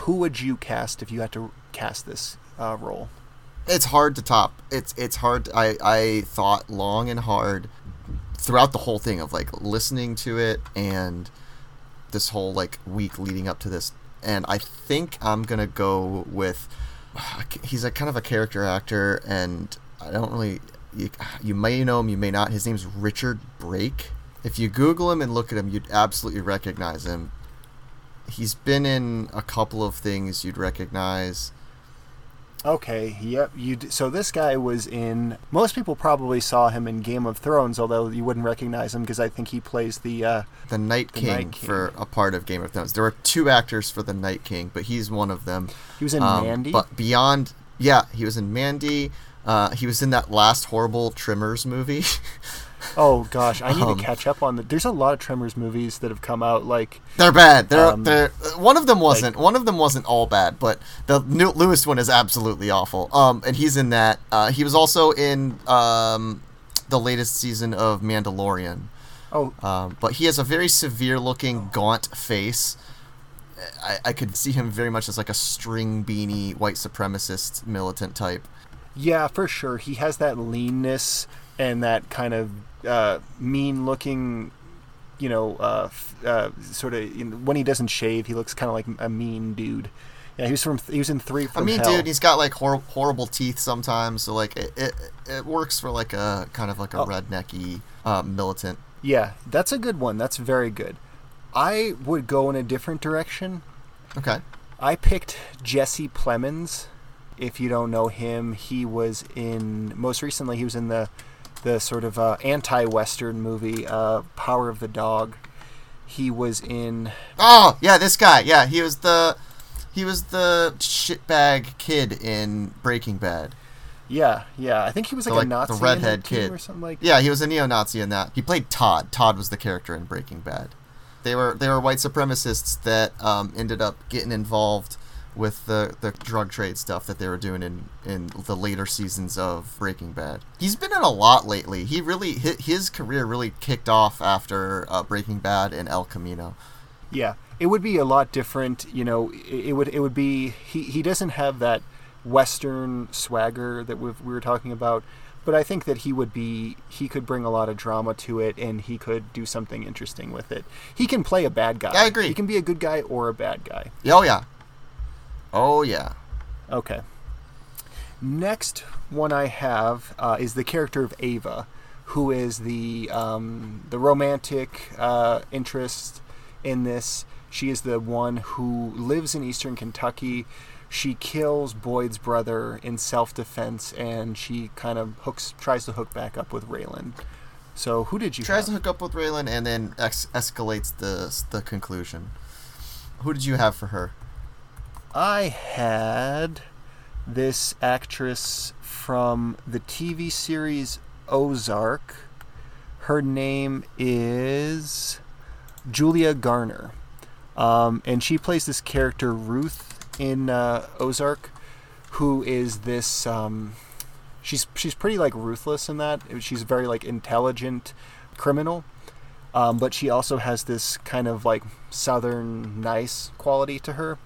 Who would you cast if you had to cast this uh, role? it's hard to top. It's it's hard. I I thought long and hard throughout the whole thing of like listening to it and this whole like week leading up to this, and I think I'm gonna go with. He's a kind of a character actor, and I don't really. You, you may know him, you may not. His name's Richard Brake. If you Google him and look at him, you'd absolutely recognize him. He's been in a couple of things you'd recognize. Okay, yep. You d- so this guy was in. Most people probably saw him in Game of Thrones, although you wouldn't recognize him because I think he plays the. Uh, the Night The King, Night King. for a part of Game of Thrones. There were two actors for the Night King, but he's one of them. he was in Um, Mandy. But beyond, yeah, he was in Mandy. Uh, he was in that last horrible Tremors movie. <laughs> oh gosh, I need um, to catch up on the. There's a lot of Tremors movies that have come out. Like they're bad. They're Um, they're one of them wasn't. one of them wasn't all bad, but the new, newest one is absolutely awful. Um, and he's in that. Uh, he was also in um, the latest season of Mandalorian. oh Um, but he has a very severe looking gaunt face. I, I could see him very much as like a string beanie white supremacist militant type. Yeah, for sure. He has that leanness and that kind of uh, mean-looking, you know, uh, uh, sort of. You know, when he doesn't shave, he looks kind of like a mean dude. Yeah, he was from. He was in three I mean, Hell. dude, he's got like hor- horrible teeth sometimes, so like it, it it works for like a kind of like a Oh. rednecky uh, militant. yeah, that's a good one. That's very good. I would go in a different direction. Okay. I picked Jesse Plemons. If you don't know him, he was in most recently. He was in the the sort of uh, anti-western movie uh, Power of the Dog. He was in Oh yeah, this guy. Yeah, he was the he was the shitbag kid in Breaking Bad. yeah yeah. I think he was like, The, like, a Nazi in redhead kid. or something like. That. Yeah, he was a neo-Nazi in that. He played Todd. Todd was the character in Breaking Bad. They were they were white supremacists that um, ended up getting involved with the the drug trade stuff that they were doing in in the later seasons of Breaking Bad. He's been in a lot lately. He really his career really kicked off after uh, Breaking Bad and El Camino. Yeah, it would be a lot different. You know, it, it would it would be he he doesn't have that western swagger that we've, we were talking about, but I think that he would be he could bring a lot of drama to it, and he could do something interesting with it. He can play a bad guy. I agree. He can be a good guy or a bad guy. Oh yeah, oh yeah. Okay. Next one I have uh, is the character of Ava, who is the um, the romantic uh, interest in this. She is the one who lives in eastern Kentucky. She kills Boyd's brother in self-defense, and she kind of hooks, tries to hook back up with Raylan. So, who did you Tries have? to hook up with Raylan and then ex- escalates the the conclusion. Who did you have for her? I had this actress from the TV series Ozark. Her name is Julia Garner. Um, and she plays this character, Ruth, in uh, Ozark, who is this. Um, she's she's pretty like ruthless in that. She's very like intelligent criminal, um, but she also has this kind of like southern nice quality to her.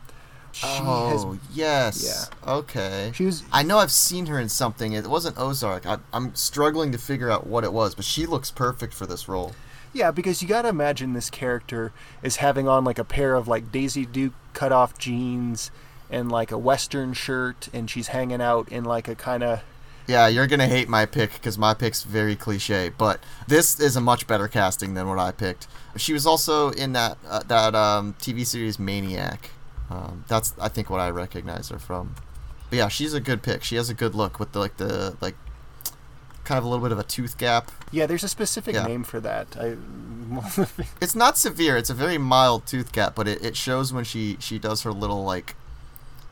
She has oh yes. Okay. She was- I know I've seen her in something. It wasn't Ozark. I, I'm struggling to figure out what it was, but she looks perfect for this role. Yeah, because you got to imagine this character is having on like a pair of like Daisy Duke cut off jeans and like a western shirt, and she's hanging out in like a kind of Yeah, you're gonna hate my pick because my pick's very cliche, but this is a much better casting than what I picked. She was also in that uh, that um, TV series Maniac. Um, that's I think what I recognize her from. But yeah, she's a good pick. She has a good look with the like the like kind of a little bit of a tooth gap. yeah. There's a specific Yeah. name for that. I <laughs> It's not severe. It's a very mild tooth gap, but it, it shows when she she does her little like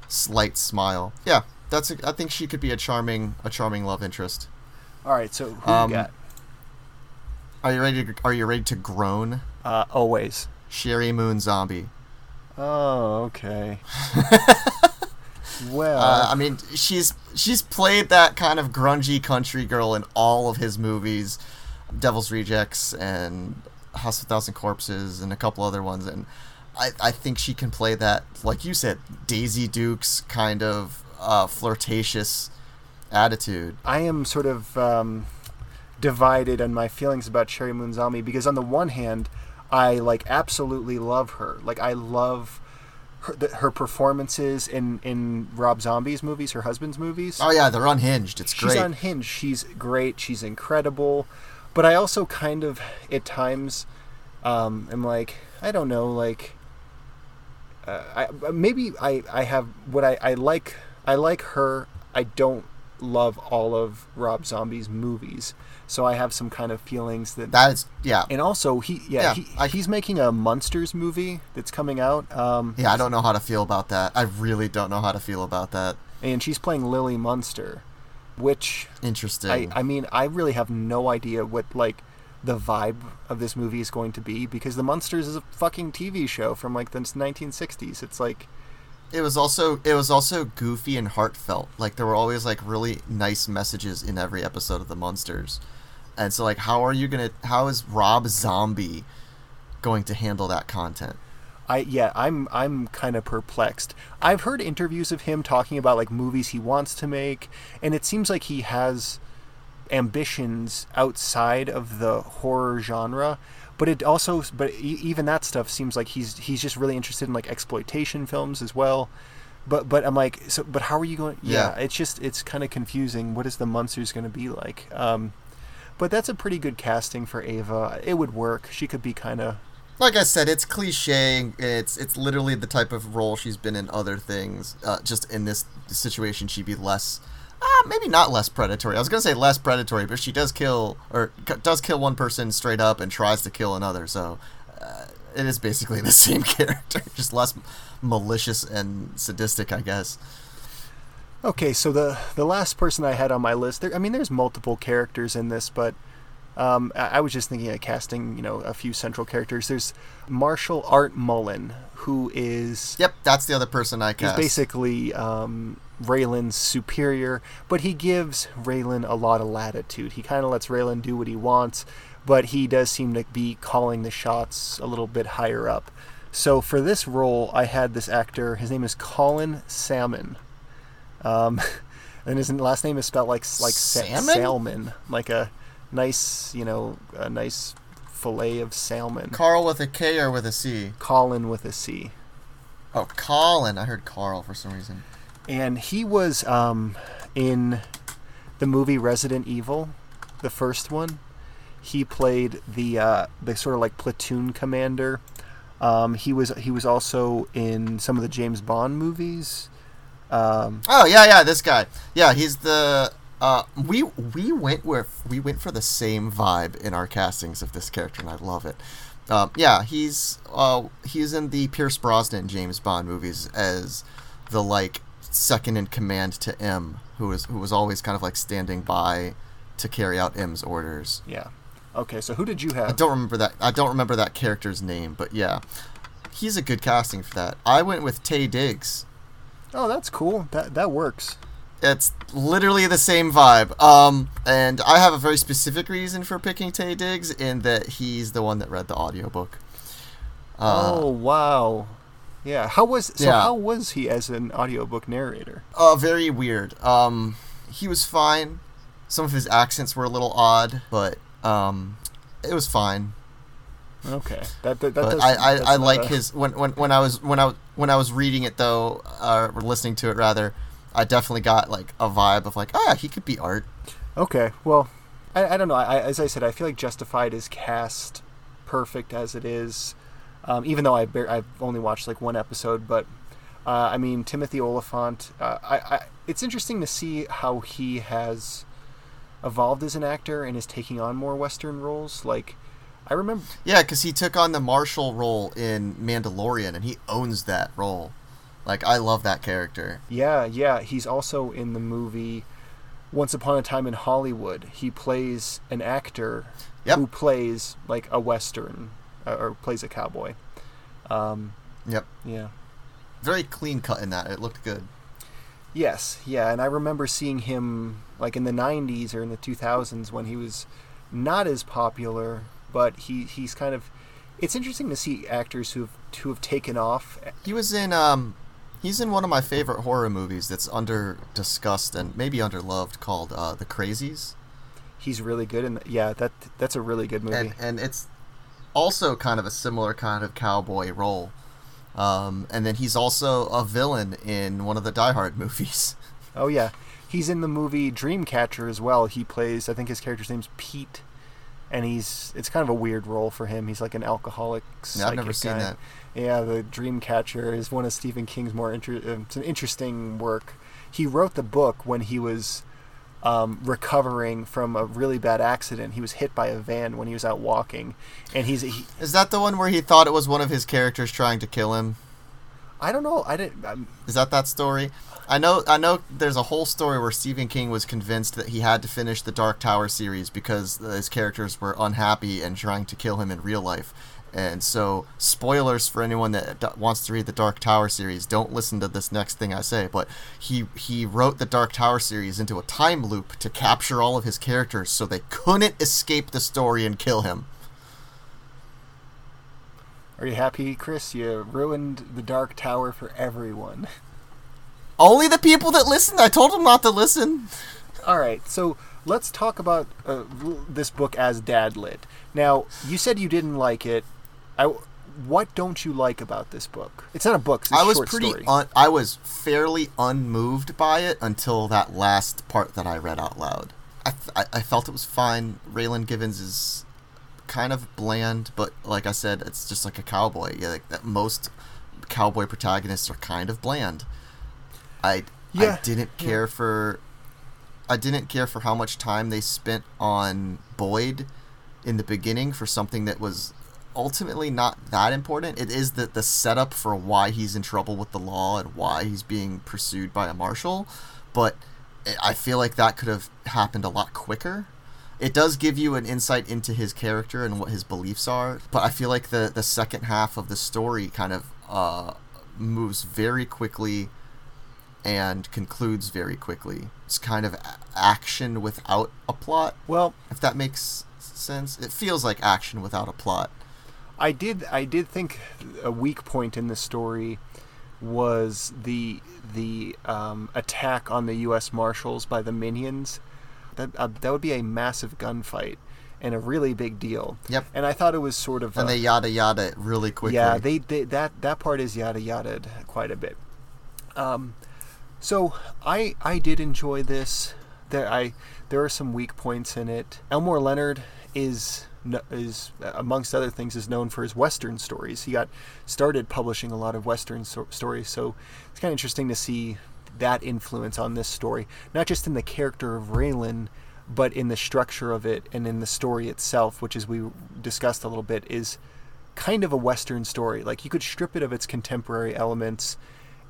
slight smile. Yeah, that's a, I think she could be a charming a charming love interest. all right. So who Um, you got? Are you ready to Are you ready to groan? Uh, always. Sheri Moon Zombie. Oh, okay. <laughs> well, Uh, I mean, she's she's played that kind of grungy country girl in all of his movies, Devil's Rejects and House of Thousand Corpses and a couple other ones, and I, I think she can play that, like you said, Daisy Duke's kind of uh, flirtatious attitude. I am sort of um, divided on my feelings about Sheri Moon Zombie because on the one hand, I like absolutely love her. Like I love her, the, her performances in in Rob Zombie's movies, her husband's movies. Oh yeah, they're unhinged. It's She's great. She's unhinged. She's great. She's incredible. But I also kind of at times um, am like I don't know like uh, I, maybe I, I have what I, I like I like her I don't love all of Rob Zombie's movies so I have some kind of feelings that that is yeah. and also he yeah, Yeah, he, I- he's making a Munsters movie that's coming out um, Yeah, I don't know how to feel about that. I really don't know how to feel about that. and she's playing Lily Munster which Interesting. I, I mean, I really have no idea what like the vibe of this movie is going to be because The Munsters is a fucking TV show from like the 1960s. It's like It was also it was also goofy and heartfelt. Like there were always like really nice messages in every episode of the Munsters. And so like how are you going to how is Rob Zombie going to handle that content? I yeah, I'm I'm kind of perplexed. I've heard interviews of him talking about like movies he wants to make, and it seems like he has ambitions outside of the horror genre. But it also, but even that stuff seems like he's he's just really interested in like exploitation films as well. But but I'm like, so but how are you going? Yeah, Yeah. it's just it's kind of confusing. What is the Munsters going to be like? Um, but that's a pretty good casting for Ava. It would work. She could be kind of Like I said, it's cliche. It's it's literally the type of role she's been in other things. Uh, just in this situation, she'd be less, uh, maybe not less predatory. I was gonna say less predatory, but she does kill or c- does kill one person straight up and tries to kill another. So uh, it is basically the <laughs> same character, just less malicious and sadistic, I guess. Okay, so the the last person I had on my list, there, I mean, there's multiple characters in this, but Um, I, I was just thinking of casting, you know, a few central characters. There's Marshal Art Mullen, who is Yep, that's the other person I cast. He's basically um, Raylan's superior, but he gives Raylan a lot of latitude. He kind of lets Raylan do what he wants, but he does seem to be calling the shots a little bit higher up. So for this role, I had this actor. His name is Colin Salmon, um, <laughs> and his last name is spelled like like Salmon? salmon, like a nice, you know, a nice fillet of salmon. Carl with a K or with a C? Colin with a C. Oh, Colin. I heard Carl for some reason. and he was um, in the movie Resident Evil, the first one. He played the uh, the sort of like platoon commander. Um, he was he was also in some of the James Bond movies. Um, Oh yeah, yeah, this guy. Yeah, he's the. Uh, we we went with we went for the same vibe in our castings of this character, and I love it. Um, yeah, he's uh, he's in the Pierce Brosnan James Bond movies as the like second in command to M, who was who was always kind of like standing by to carry out M's orders. yeah. Okay, so who did you have? I don't remember that. I don't remember that character's name, but yeah, he's a good casting for that. I went with Taye Diggs. Oh, that's cool. That that works. It's literally the same vibe. Um, and I have a very specific reason for picking Taye Diggs in that he's the one that read the audiobook. Uh, oh wow. Yeah. How was so? Yeah. How was he as an audiobook narrator? uh, very weird. Um, he was fine. Some of his accents were a little odd, but um, it was fine. Okay. That that, that does, I, I, I like a- his when, when when I was when I when I was reading it though, uh, or listening to it rather, I definitely got like a vibe of like, ah, yeah, he could be art. Okay, well, I, I don't know. I, as I said, I feel like Justified is cast perfect as it is. Um, even though I bar- I've only watched like one episode, but uh, I mean Timothy Olyphant. Uh, I, I it's interesting to see how he has evolved as an actor and is taking on more Western roles. Like I remember, Yeah, because he took on the marshal role in Mandalorian, and he owns that role. Like, I love that character. yeah, yeah. He's also in the movie Once Upon a Time in Hollywood. He plays an actor Yep. who plays like a Western uh, or plays a cowboy. Um, Yep. yeah. Very clean cut in that. It looked good. Yes, yeah, and I remember seeing him like in the '90s or in the 2000s when he was not as popular, but he he's kind of. It's interesting to see actors who've who have taken off. He was in, um, he's in one of my favorite horror movies that's under discussed and maybe under loved called uh, The Crazies. He's really good, and yeah, that that's a really good movie. And, and it's also kind of a similar kind of cowboy role. Um, and then he's also a villain in one of the Die Hard movies. <laughs> oh yeah, he's in the movie Dreamcatcher as well. He plays, I think his character's name's Pete, and he's it's kind of a weird role for him. He's like an alcoholic. Yeah, I've never seen guy. that. Yeah, the Dreamcatcher is one of Stephen King's more inter- uh, it's an interesting work. He wrote the book when he was um, recovering from a really bad accident. He was hit by a van when he was out walking, and he's he, Is that the one where he thought it was one of his characters trying to kill him? I don't know. I didn't. Um, Is that that story? I know. I know. There's a whole story where Stephen King was convinced that he had to finish the Dark Tower series because his characters were unhappy and trying to kill him in real life. And so, spoilers for anyone that wants to read the Dark Tower series. Don't listen to this next thing I say. But he he wrote the Dark Tower series into a time loop to capture all of his characters, so they couldn't escape the story and kill him. Are you happy, Chris? You ruined the Dark Tower for everyone. Only the people that listened. I told them not to listen. All right, so let's talk about uh, this book as Dad lit. Now, you said you didn't like it. I, what don't you like about this book? It's not a book. It's a I was pretty. story. Un- I was fairly unmoved by it until that last part that I read out loud. I, th- I, I felt it was fine. Raylan Givens is kind of bland, but like I said, it's just like a cowboy. Yeah, like that most cowboy protagonists are kind of bland. I Yeah, I didn't care for. I didn't care for how much time they spent on Boyd in the beginning for something that was ultimately not that important. It is the the setup for why he's in trouble with the law and why he's being pursued by a marshal, but I feel like that could have happened a lot quicker. It does give you an insight into his character and what his beliefs are. But I feel like the the second half of the story kind of uh, moves very quickly and concludes very quickly. It's kind of action without a plot. Well, If that makes sense, it feels like action without a plot. I did I did think a weak point in the story was the the um, attack on the U.S. Marshals by the minions. That uh, that would be a massive gunfight and a really big deal. Yep. And I thought it was sort of And uh, they yada yada it really quickly. yeah they, they that that part is yada yada quite a bit. Um, so I I did enjoy this. There I there are some weak points in it. Elmore Leonard is is amongst other things is known for his western stories. He got started publishing a lot of western so- stories, so it's kind of interesting to see that influence on this story, not just in the character of Raylan, but in the structure of it and in the story itself, which as we discussed a little bit is kind of a western story. Like you could strip it of its contemporary elements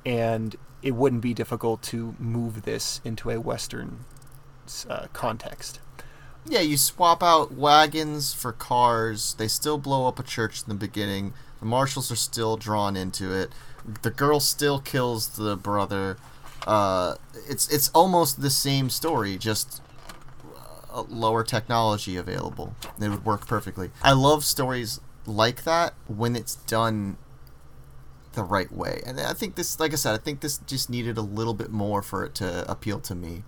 and it wouldn't be difficult to move this into a western uh, context. Yeah, you swap out wagons for cars. They still blow up a church in the beginning. The marshals are still drawn into it. The girl still kills the brother. Uh, it's it's almost the same story, just uh, lower technology available. It would work perfectly. I love stories like that when it's done the right way. And I think this, like I said, I think this just needed a little bit more for it to appeal to me.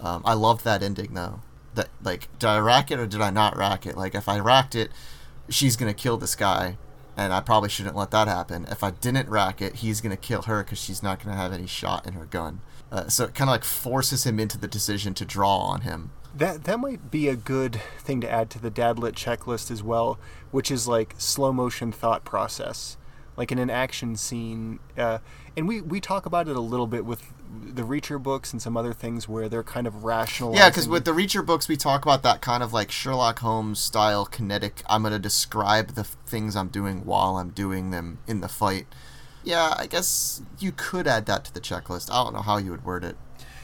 Um, I loved that ending though. That like, did I rack it or did I not rack it? Like, if I racked it, she's gonna kill this guy, and I probably shouldn't let that happen. If I didn't rack it, he's gonna kill her because she's not gonna have any shot in her gun. Uh, so it kind of like forces him into the decision to draw on him. That that might be a good thing to add to the Dadlit checklist as well, which is like slow motion thought process, like in an action scene. Uh, and we we talk about it a little bit with the Reacher books and some other things where they're kind of rational. Yeah, because with the Reacher books, we talk about that kind of like Sherlock Holmes style kinetic. I'm going to describe the things I'm doing while I'm doing them in the fight. Yeah, I guess you could add that to the checklist. I don't know how you would word it.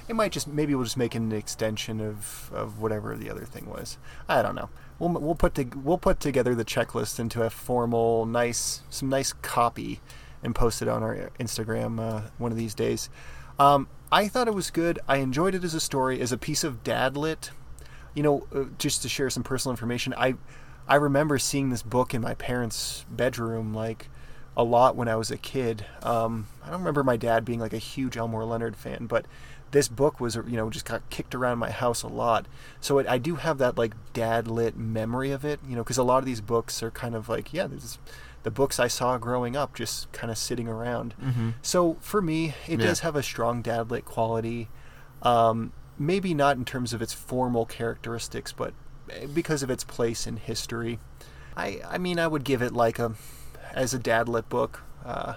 it might just maybe we'll just make an extension of, of whatever the other thing was. I don't know. We'll we'll put to, we'll put together the checklist into a formal, nice some nice copy, and post it on our Instagram uh, one of these days. Um, I thought it was good. I enjoyed it as a story, as a piece of dad lit. You know, uh, just to share some personal information, I I remember seeing this book in my parents' bedroom like a lot when I was a kid. Um, I don't remember my dad being like a huge Elmore Leonard fan, but this book was you know just got kicked around my house a lot. So it, I do have that like dad lit memory of it, you know, because a lot of these books are kind of like yeah, this is the books I saw growing up, just kind of sitting around. So for me, it Yeah. does have a strong dad lit quality. Um, maybe not in terms of its formal characteristics, but because of its place in history. I I mean I would give it like a as a dad lit book, uh,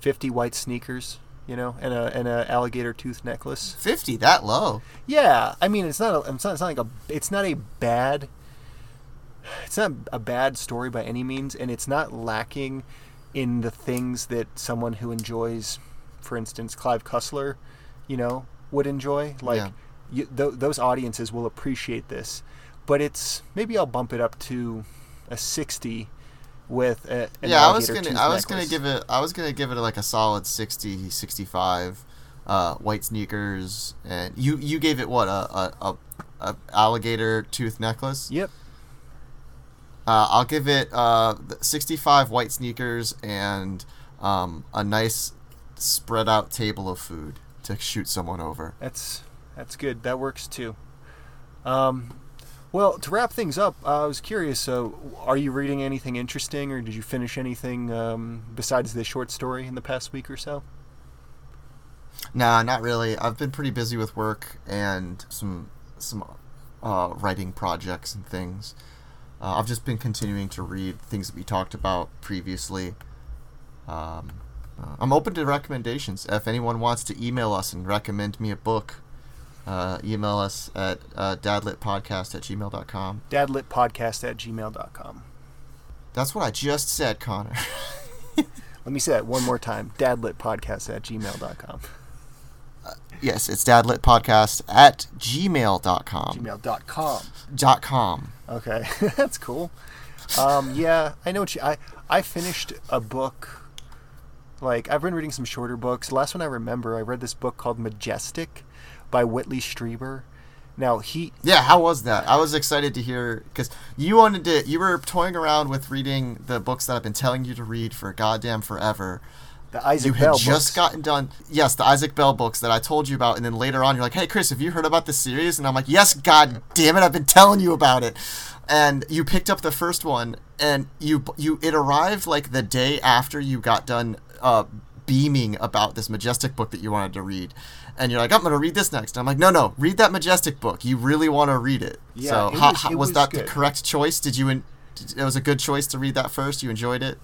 fifty white sneakers, you know, and a and a alligator tooth necklace. 50, that low. Yeah, I mean it's not a, it's not, it's not like a it's not a bad it's not a bad story by any means, and it's not lacking in the things that someone who enjoys, for instance, Clive Cussler, you know, would enjoy. Like Yeah. you, th- those audiences will appreciate this, but it's maybe I'll bump it up to a sixty with a, an yeah, I was gonna I was gonna give it I was gonna give it like a solid 60, 65. Uh, white sneakers, and you you gave it what a a, a, a alligator tooth necklace. Yep. Uh, I'll give it uh, 65 white sneakers and um, a nice spread out table of food to shoot someone over. That's that's good. That works too. Um, well, to wrap things up, I was curious. So, are you reading anything interesting, or did you finish anything um, besides this short story in the past week or so? Nah, not really. I've been pretty busy with work and some some uh, writing projects and things. Uh, I've just been continuing to read things that we talked about previously. Um, uh, I'm open to recommendations. If anyone wants to email us and recommend me a book, uh, email us at uh, dadlitpodcast at gmail.com. Dadlitpodcast at gmail.com. That's what I just said, Connor. <laughs> Let me say that one more time. Dadlitpodcast at gmail.com. Yes, it's dadlitpodcast at gmail.com. Gmail.com. Dot com. Okay, <laughs> that's cool. Um, yeah, I know what you. I I finished a book. Like I've been reading some shorter books. The last one I remember, I read this book called Majestic by Whitley Strieber. Now he Yeah, how was that? I was excited to hear because you wanted to. You were toying around with reading the books that I've been telling you to read for goddamn forever. the Isaac Bell you had Bell just books. gotten done. Yes, the Isaac Bell books that I told you about, and then later on, you're like, "Hey, Chris, have you heard about this series?" And I'm like, "Yes, god damn it, I've been telling you about it." And you picked up the first one, and you you it arrived like the day after you got done uh, beaming about this majestic book that you wanted to read. And you're like, I'm gonna read this next. And I'm like, no, no, read that majestic book. You really want to read it. Yeah, so, it was- how- it was, was that good. the correct choice? Did you? In, it was a good choice to read that first. You enjoyed it.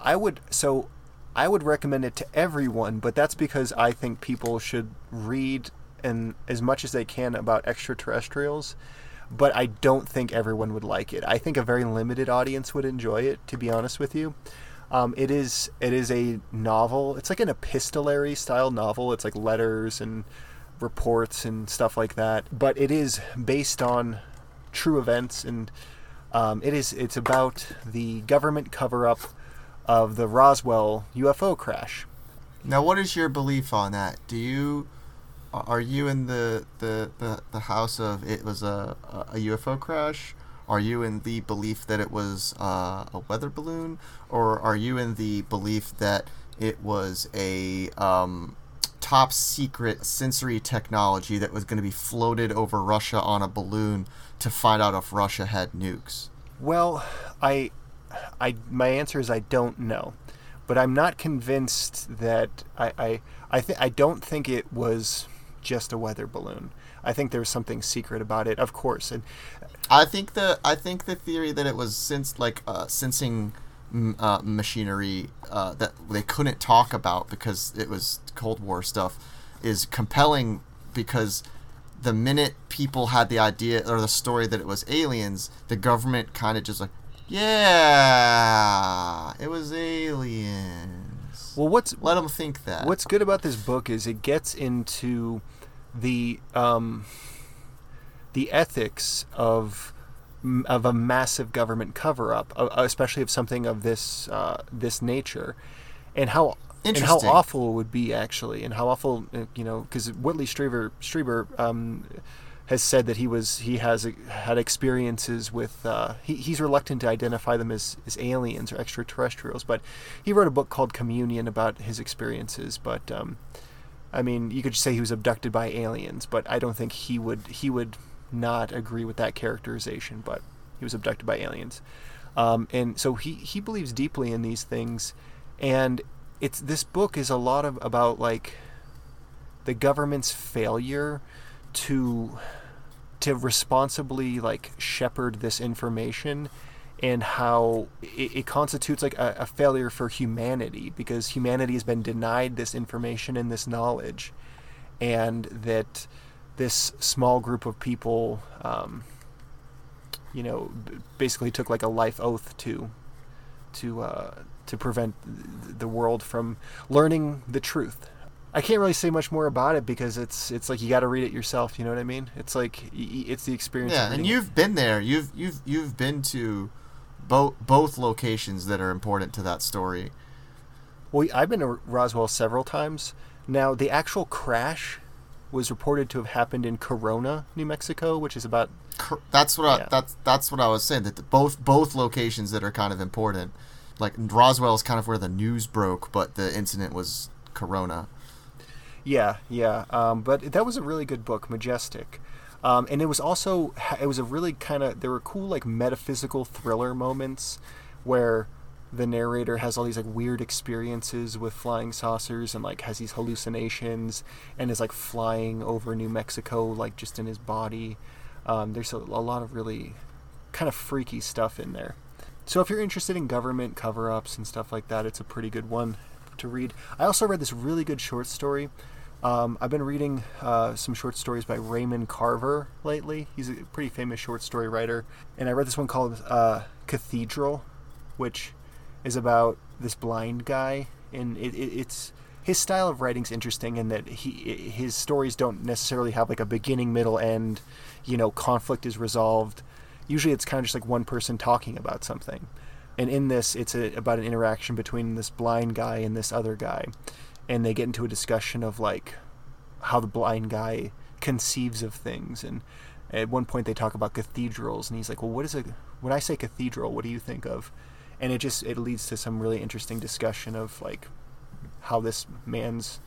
I would so I would recommend it to everyone, but that's because I think people should read and as much as they can about extraterrestrials. But I don't think everyone would like it. I think a very limited audience would enjoy it. To be honest with you, um, it is it is a novel. It's like an epistolary style novel. It's like letters and reports and stuff like that. But it is based on true events, and um, it is it's about the government cover up of the Roswell UFO crash. Now, what is your belief on that? Do you are you in the the, the, the house of it was a, a UFO crash? Are you in the belief that it was uh, a weather balloon, or are you in the belief that it was a um, top secret sensory technology that was going to be floated over Russia on a balloon to find out if Russia had nukes? Well, I, I my answer is I don't know, but I'm not convinced that I I I, th- I don't think it was just a weather balloon. I think there was something secret about it, of course, and I think the I think the theory that it was since like uh, sensing uh, machinery uh, that they couldn't talk about because it was Cold War stuff is compelling because the minute people had the idea or the story that it was aliens, the government kind of just like, yeah, it was aliens. well, what's Let them think that. What's good about this book is it gets into the um, the ethics of of a massive government cover up, especially of something of this uh, this nature, and how and how awful it would be actually, and how awful uh, you know because Whitley Strieber Strieber um, has said that he was he has uh, had experiences with uh, he, he's reluctant to identify them as, as aliens or extraterrestrials, but he wrote a book called Communion about his experiences. But um, I mean, you could say he was abducted by aliens, but I don't think he would he would not agree with that characterization. But he was abducted by aliens, um, and so he he believes deeply in these things, and it's this book is a lot of about like the government's failure to to responsibly like shepherd this information and how it, it constitutes like a, a failure for humanity because humanity has been denied this information and this knowledge and that this small group of people um, you know basically took like a life oath to to uh, to prevent the world from learning the truth. I can't really say much more about it because it's it's like you got to read it yourself. You know what I mean? It's like it's the experience. Yeah, and you've been there. You've you've you've been to both both locations that are important to that story. Well, I've been to Roswell several times. Now, the actual crash was reported to have happened in Corona, New Mexico, which is about That's what I that's that's what I was saying. That the, both both locations that are kind of important. Like Roswell is kind of where the news broke, but the incident was Corona. Yeah, yeah. Um, but that was a really good book, Majestic. Um, and it was also it was a really kind of there were cool like metaphysical thriller moments where the narrator has all these like weird experiences with flying saucers and like has these hallucinations and is like flying over New Mexico like just in his body. Um, there's a, a lot of really kind of freaky stuff in there. So if you're interested in government cover-ups and stuff like that, it's a pretty good one to read. I also read this really good short story. Um, I've been reading uh, some short stories by Raymond Carver lately. He's a pretty famous short story writer, and I read this one called uh, Cathedral, which is about this blind guy, and it, it, it's his style of writing's interesting in that he his stories don't necessarily have like a beginning, middle, end. You know, conflict is resolved. Usually, it's kind of just like one person talking about something. And in this, it's a, about an interaction between this blind guy and this other guy, and they get into a discussion of like how the blind guy conceives of things and at one point they talk about cathedrals and he's like well what is a when i say cathedral what do you think of and it just it leads to some really interesting discussion of like how this man's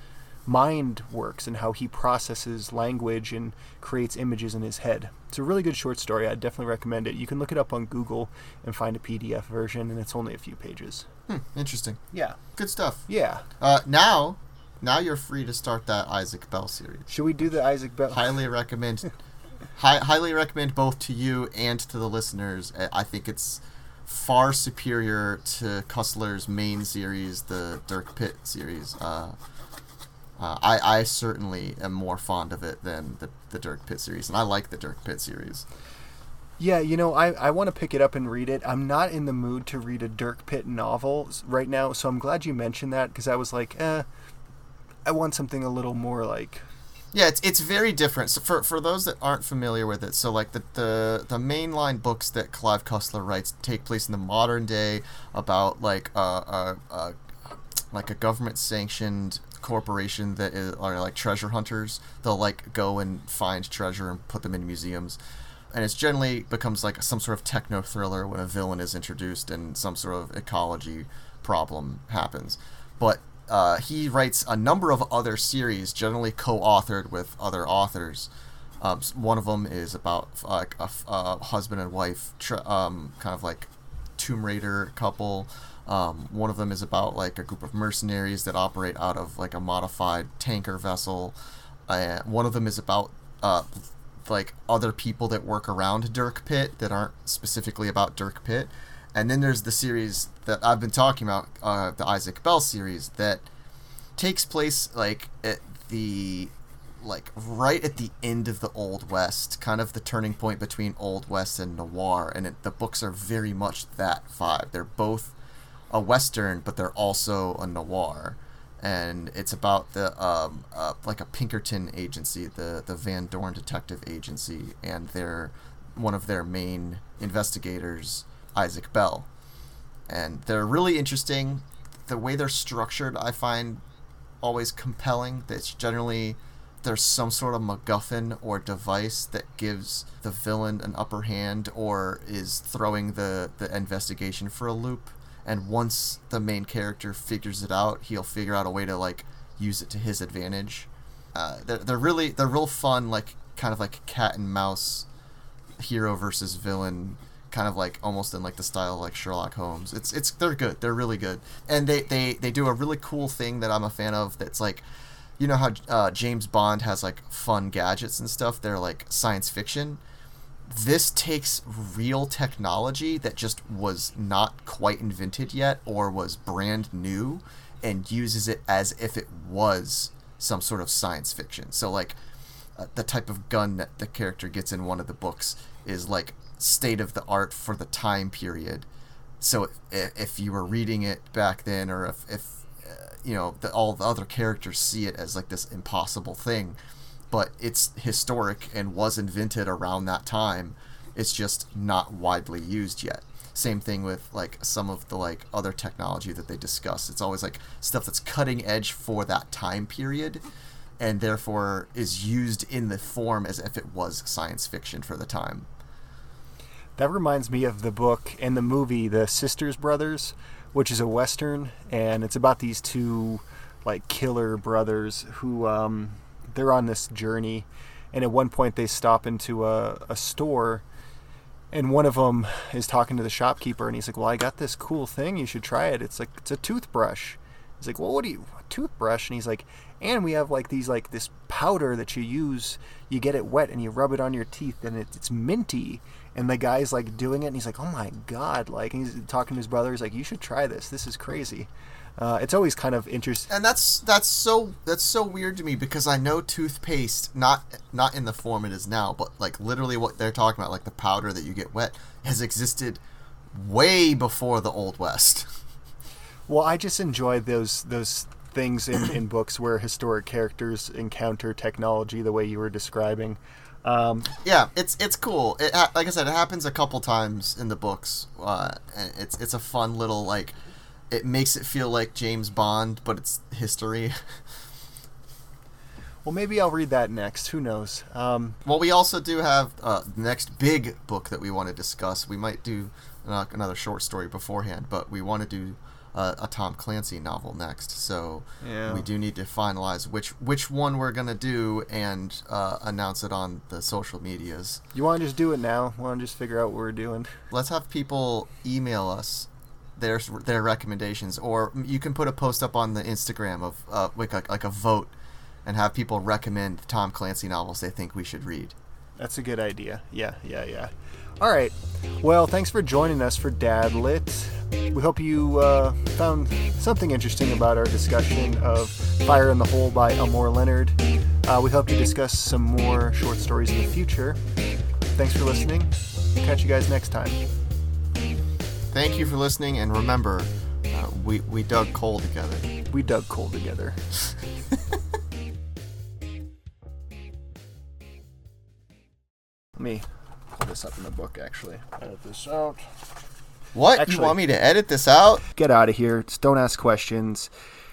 mind works and how he processes language and creates images in his head it's a really good short story i'd definitely recommend it you can look it up on google and find a pdf version and it's only a few pages Hmm, interesting. yeah Good stuff. yeah Uh, now, now you're free to start that Isaac Bell series. should we do the isaac bell Highly recommend. <laughs> hi, highly recommend both to you and to the listeners. Uh, I think it's far superior to Cussler's main series, the Dirk Pitt series. Uh, uh, I, I certainly am more fond of it than the, the Dirk Pitt series, and I like the Dirk Pitt series. Yeah, you know, I, I want to pick it up and read it. I'm not in the mood to read a Dirk Pitt novel right now, so I'm glad you mentioned that because I was like, eh, I want something a little more like. Yeah, it's it's very different. So for for those that aren't familiar with it, so like the the the mainline books that Clive Cussler writes take place in the modern day about like a a, a like a government sanctioned corporation that is, are like treasure hunters. They'll like go and find treasure and put them in museums. And it's generally becomes like some sort of techno thriller when a villain is introduced and some sort of ecology problem happens. But uh, he writes a number of other series, generally co-authored with other authors. Um, one of them is about like a, a husband and wife, tr- um, kind of like Tomb Raider couple. Um, one of them is about like a group of mercenaries that operate out of like a modified tanker vessel. Uh, one of them is about uh, like other people that work around Dirk Pitt that aren't specifically about Dirk Pitt. And then there's the series that I've been talking about, uh, the Isaac Bell series, that takes place like at the like right at the end of the Old West, kind of the turning point between Old West and noir, and it, the books are very much that vibe. They're both a western, but they're also a noir, and it's about the um uh, like a Pinkerton agency, the the Van Dorn Detective Agency, and their one of their main investigators, Isaac Bell, and they're really interesting. The way they're structured, I find always compelling. That's generally there's some sort of MacGuffin or device that gives the villain an upper hand or is throwing the, the investigation for a loop. And once the main character figures it out, he'll figure out a way to like use it to his advantage. Uh, they're, they're really they're real fun, like kind of like cat and mouse, hero versus villain kind of like almost in like the style like Sherlock Holmes. It's it's they're good. They're really good. And they they they do a really cool thing that I'm a fan of that's like you know how uh, James Bond has like fun gadgets and stuff. They're like science fiction. This takes real technology that just was not quite invented yet or was brand new and uses it as if it was some sort of science fiction. So like uh, the type of gun that the character gets in one of the books is like state of the art for the time period. So if, if you were reading it back then, or if, if uh, you know the, all the other characters see it as like this impossible thing, but it's historic and was invented around that time. It's just not widely used yet. Same thing with like some of the like other technology that they discuss. It's always like stuff that's cutting edge for that time period and therefore is used in the form as if it was science fiction for the time. That reminds me of the book and the movie The Sisters Brothers, which is a western, and it's about these two like killer brothers who um, they're on this journey, and at one point they stop into a, a store, and one of them is talking to the shopkeeper, and he's like, "Well, I got this cool thing. You should try it. It's like it's a toothbrush." He's like, "Well, what do you a toothbrush?" And he's like, "And we have like these like this powder that you use. You get it wet and you rub it on your teeth, and it, it's minty." And the guy's like doing it, and he's like, "Oh my god!" Like he's talking to his brother. He's like, "You should try this. This is crazy." Uh, it's always kind of interesting. And that's that's so that's so weird to me because I know toothpaste not not in the form it is now, but like literally what they're talking about, like the powder that you get wet, has existed way before the old west. <laughs> Well, I just enjoy those those things in, in books where historic characters encounter technology the way you were describing. Um, Yeah, it's it's cool. It ha- like I said, it happens a couple times in the books. Uh, and it's it's a fun little like. It makes it feel like James Bond, but it's history. <laughs> well, maybe I'll read that next. Who knows? Um, well, we also do have uh, the next big book that we want to discuss. We might do uh, another short story beforehand, but we want to do uh, a Tom Clancy novel next. So Yeah. we do need to finalize which which one we're gonna do and uh, announce it on the social medias. you want to just do it now? Want to just figure out what we're doing? <laughs> let's have people email us their their recommendations, or you can put a post up on the Instagram of uh, like a, like a vote, and have people recommend Tom Clancy novels they think we should read. That's a good idea. Yeah, yeah, yeah. All right. Well, thanks for joining us for Dad Lit. We hope you uh, found something interesting about our discussion of Fire in the Hole by Elmore Leonard. Uh, we hope to discuss some more short stories in the future. Thanks for listening. Catch you guys next time. Thank you for listening, and remember, uh, we we dug coal together. We dug coal together. <laughs> Me pull this up in the book, actually. Edit this out. What Actually- you want me to edit this out? Get out of here. Just don't ask questions.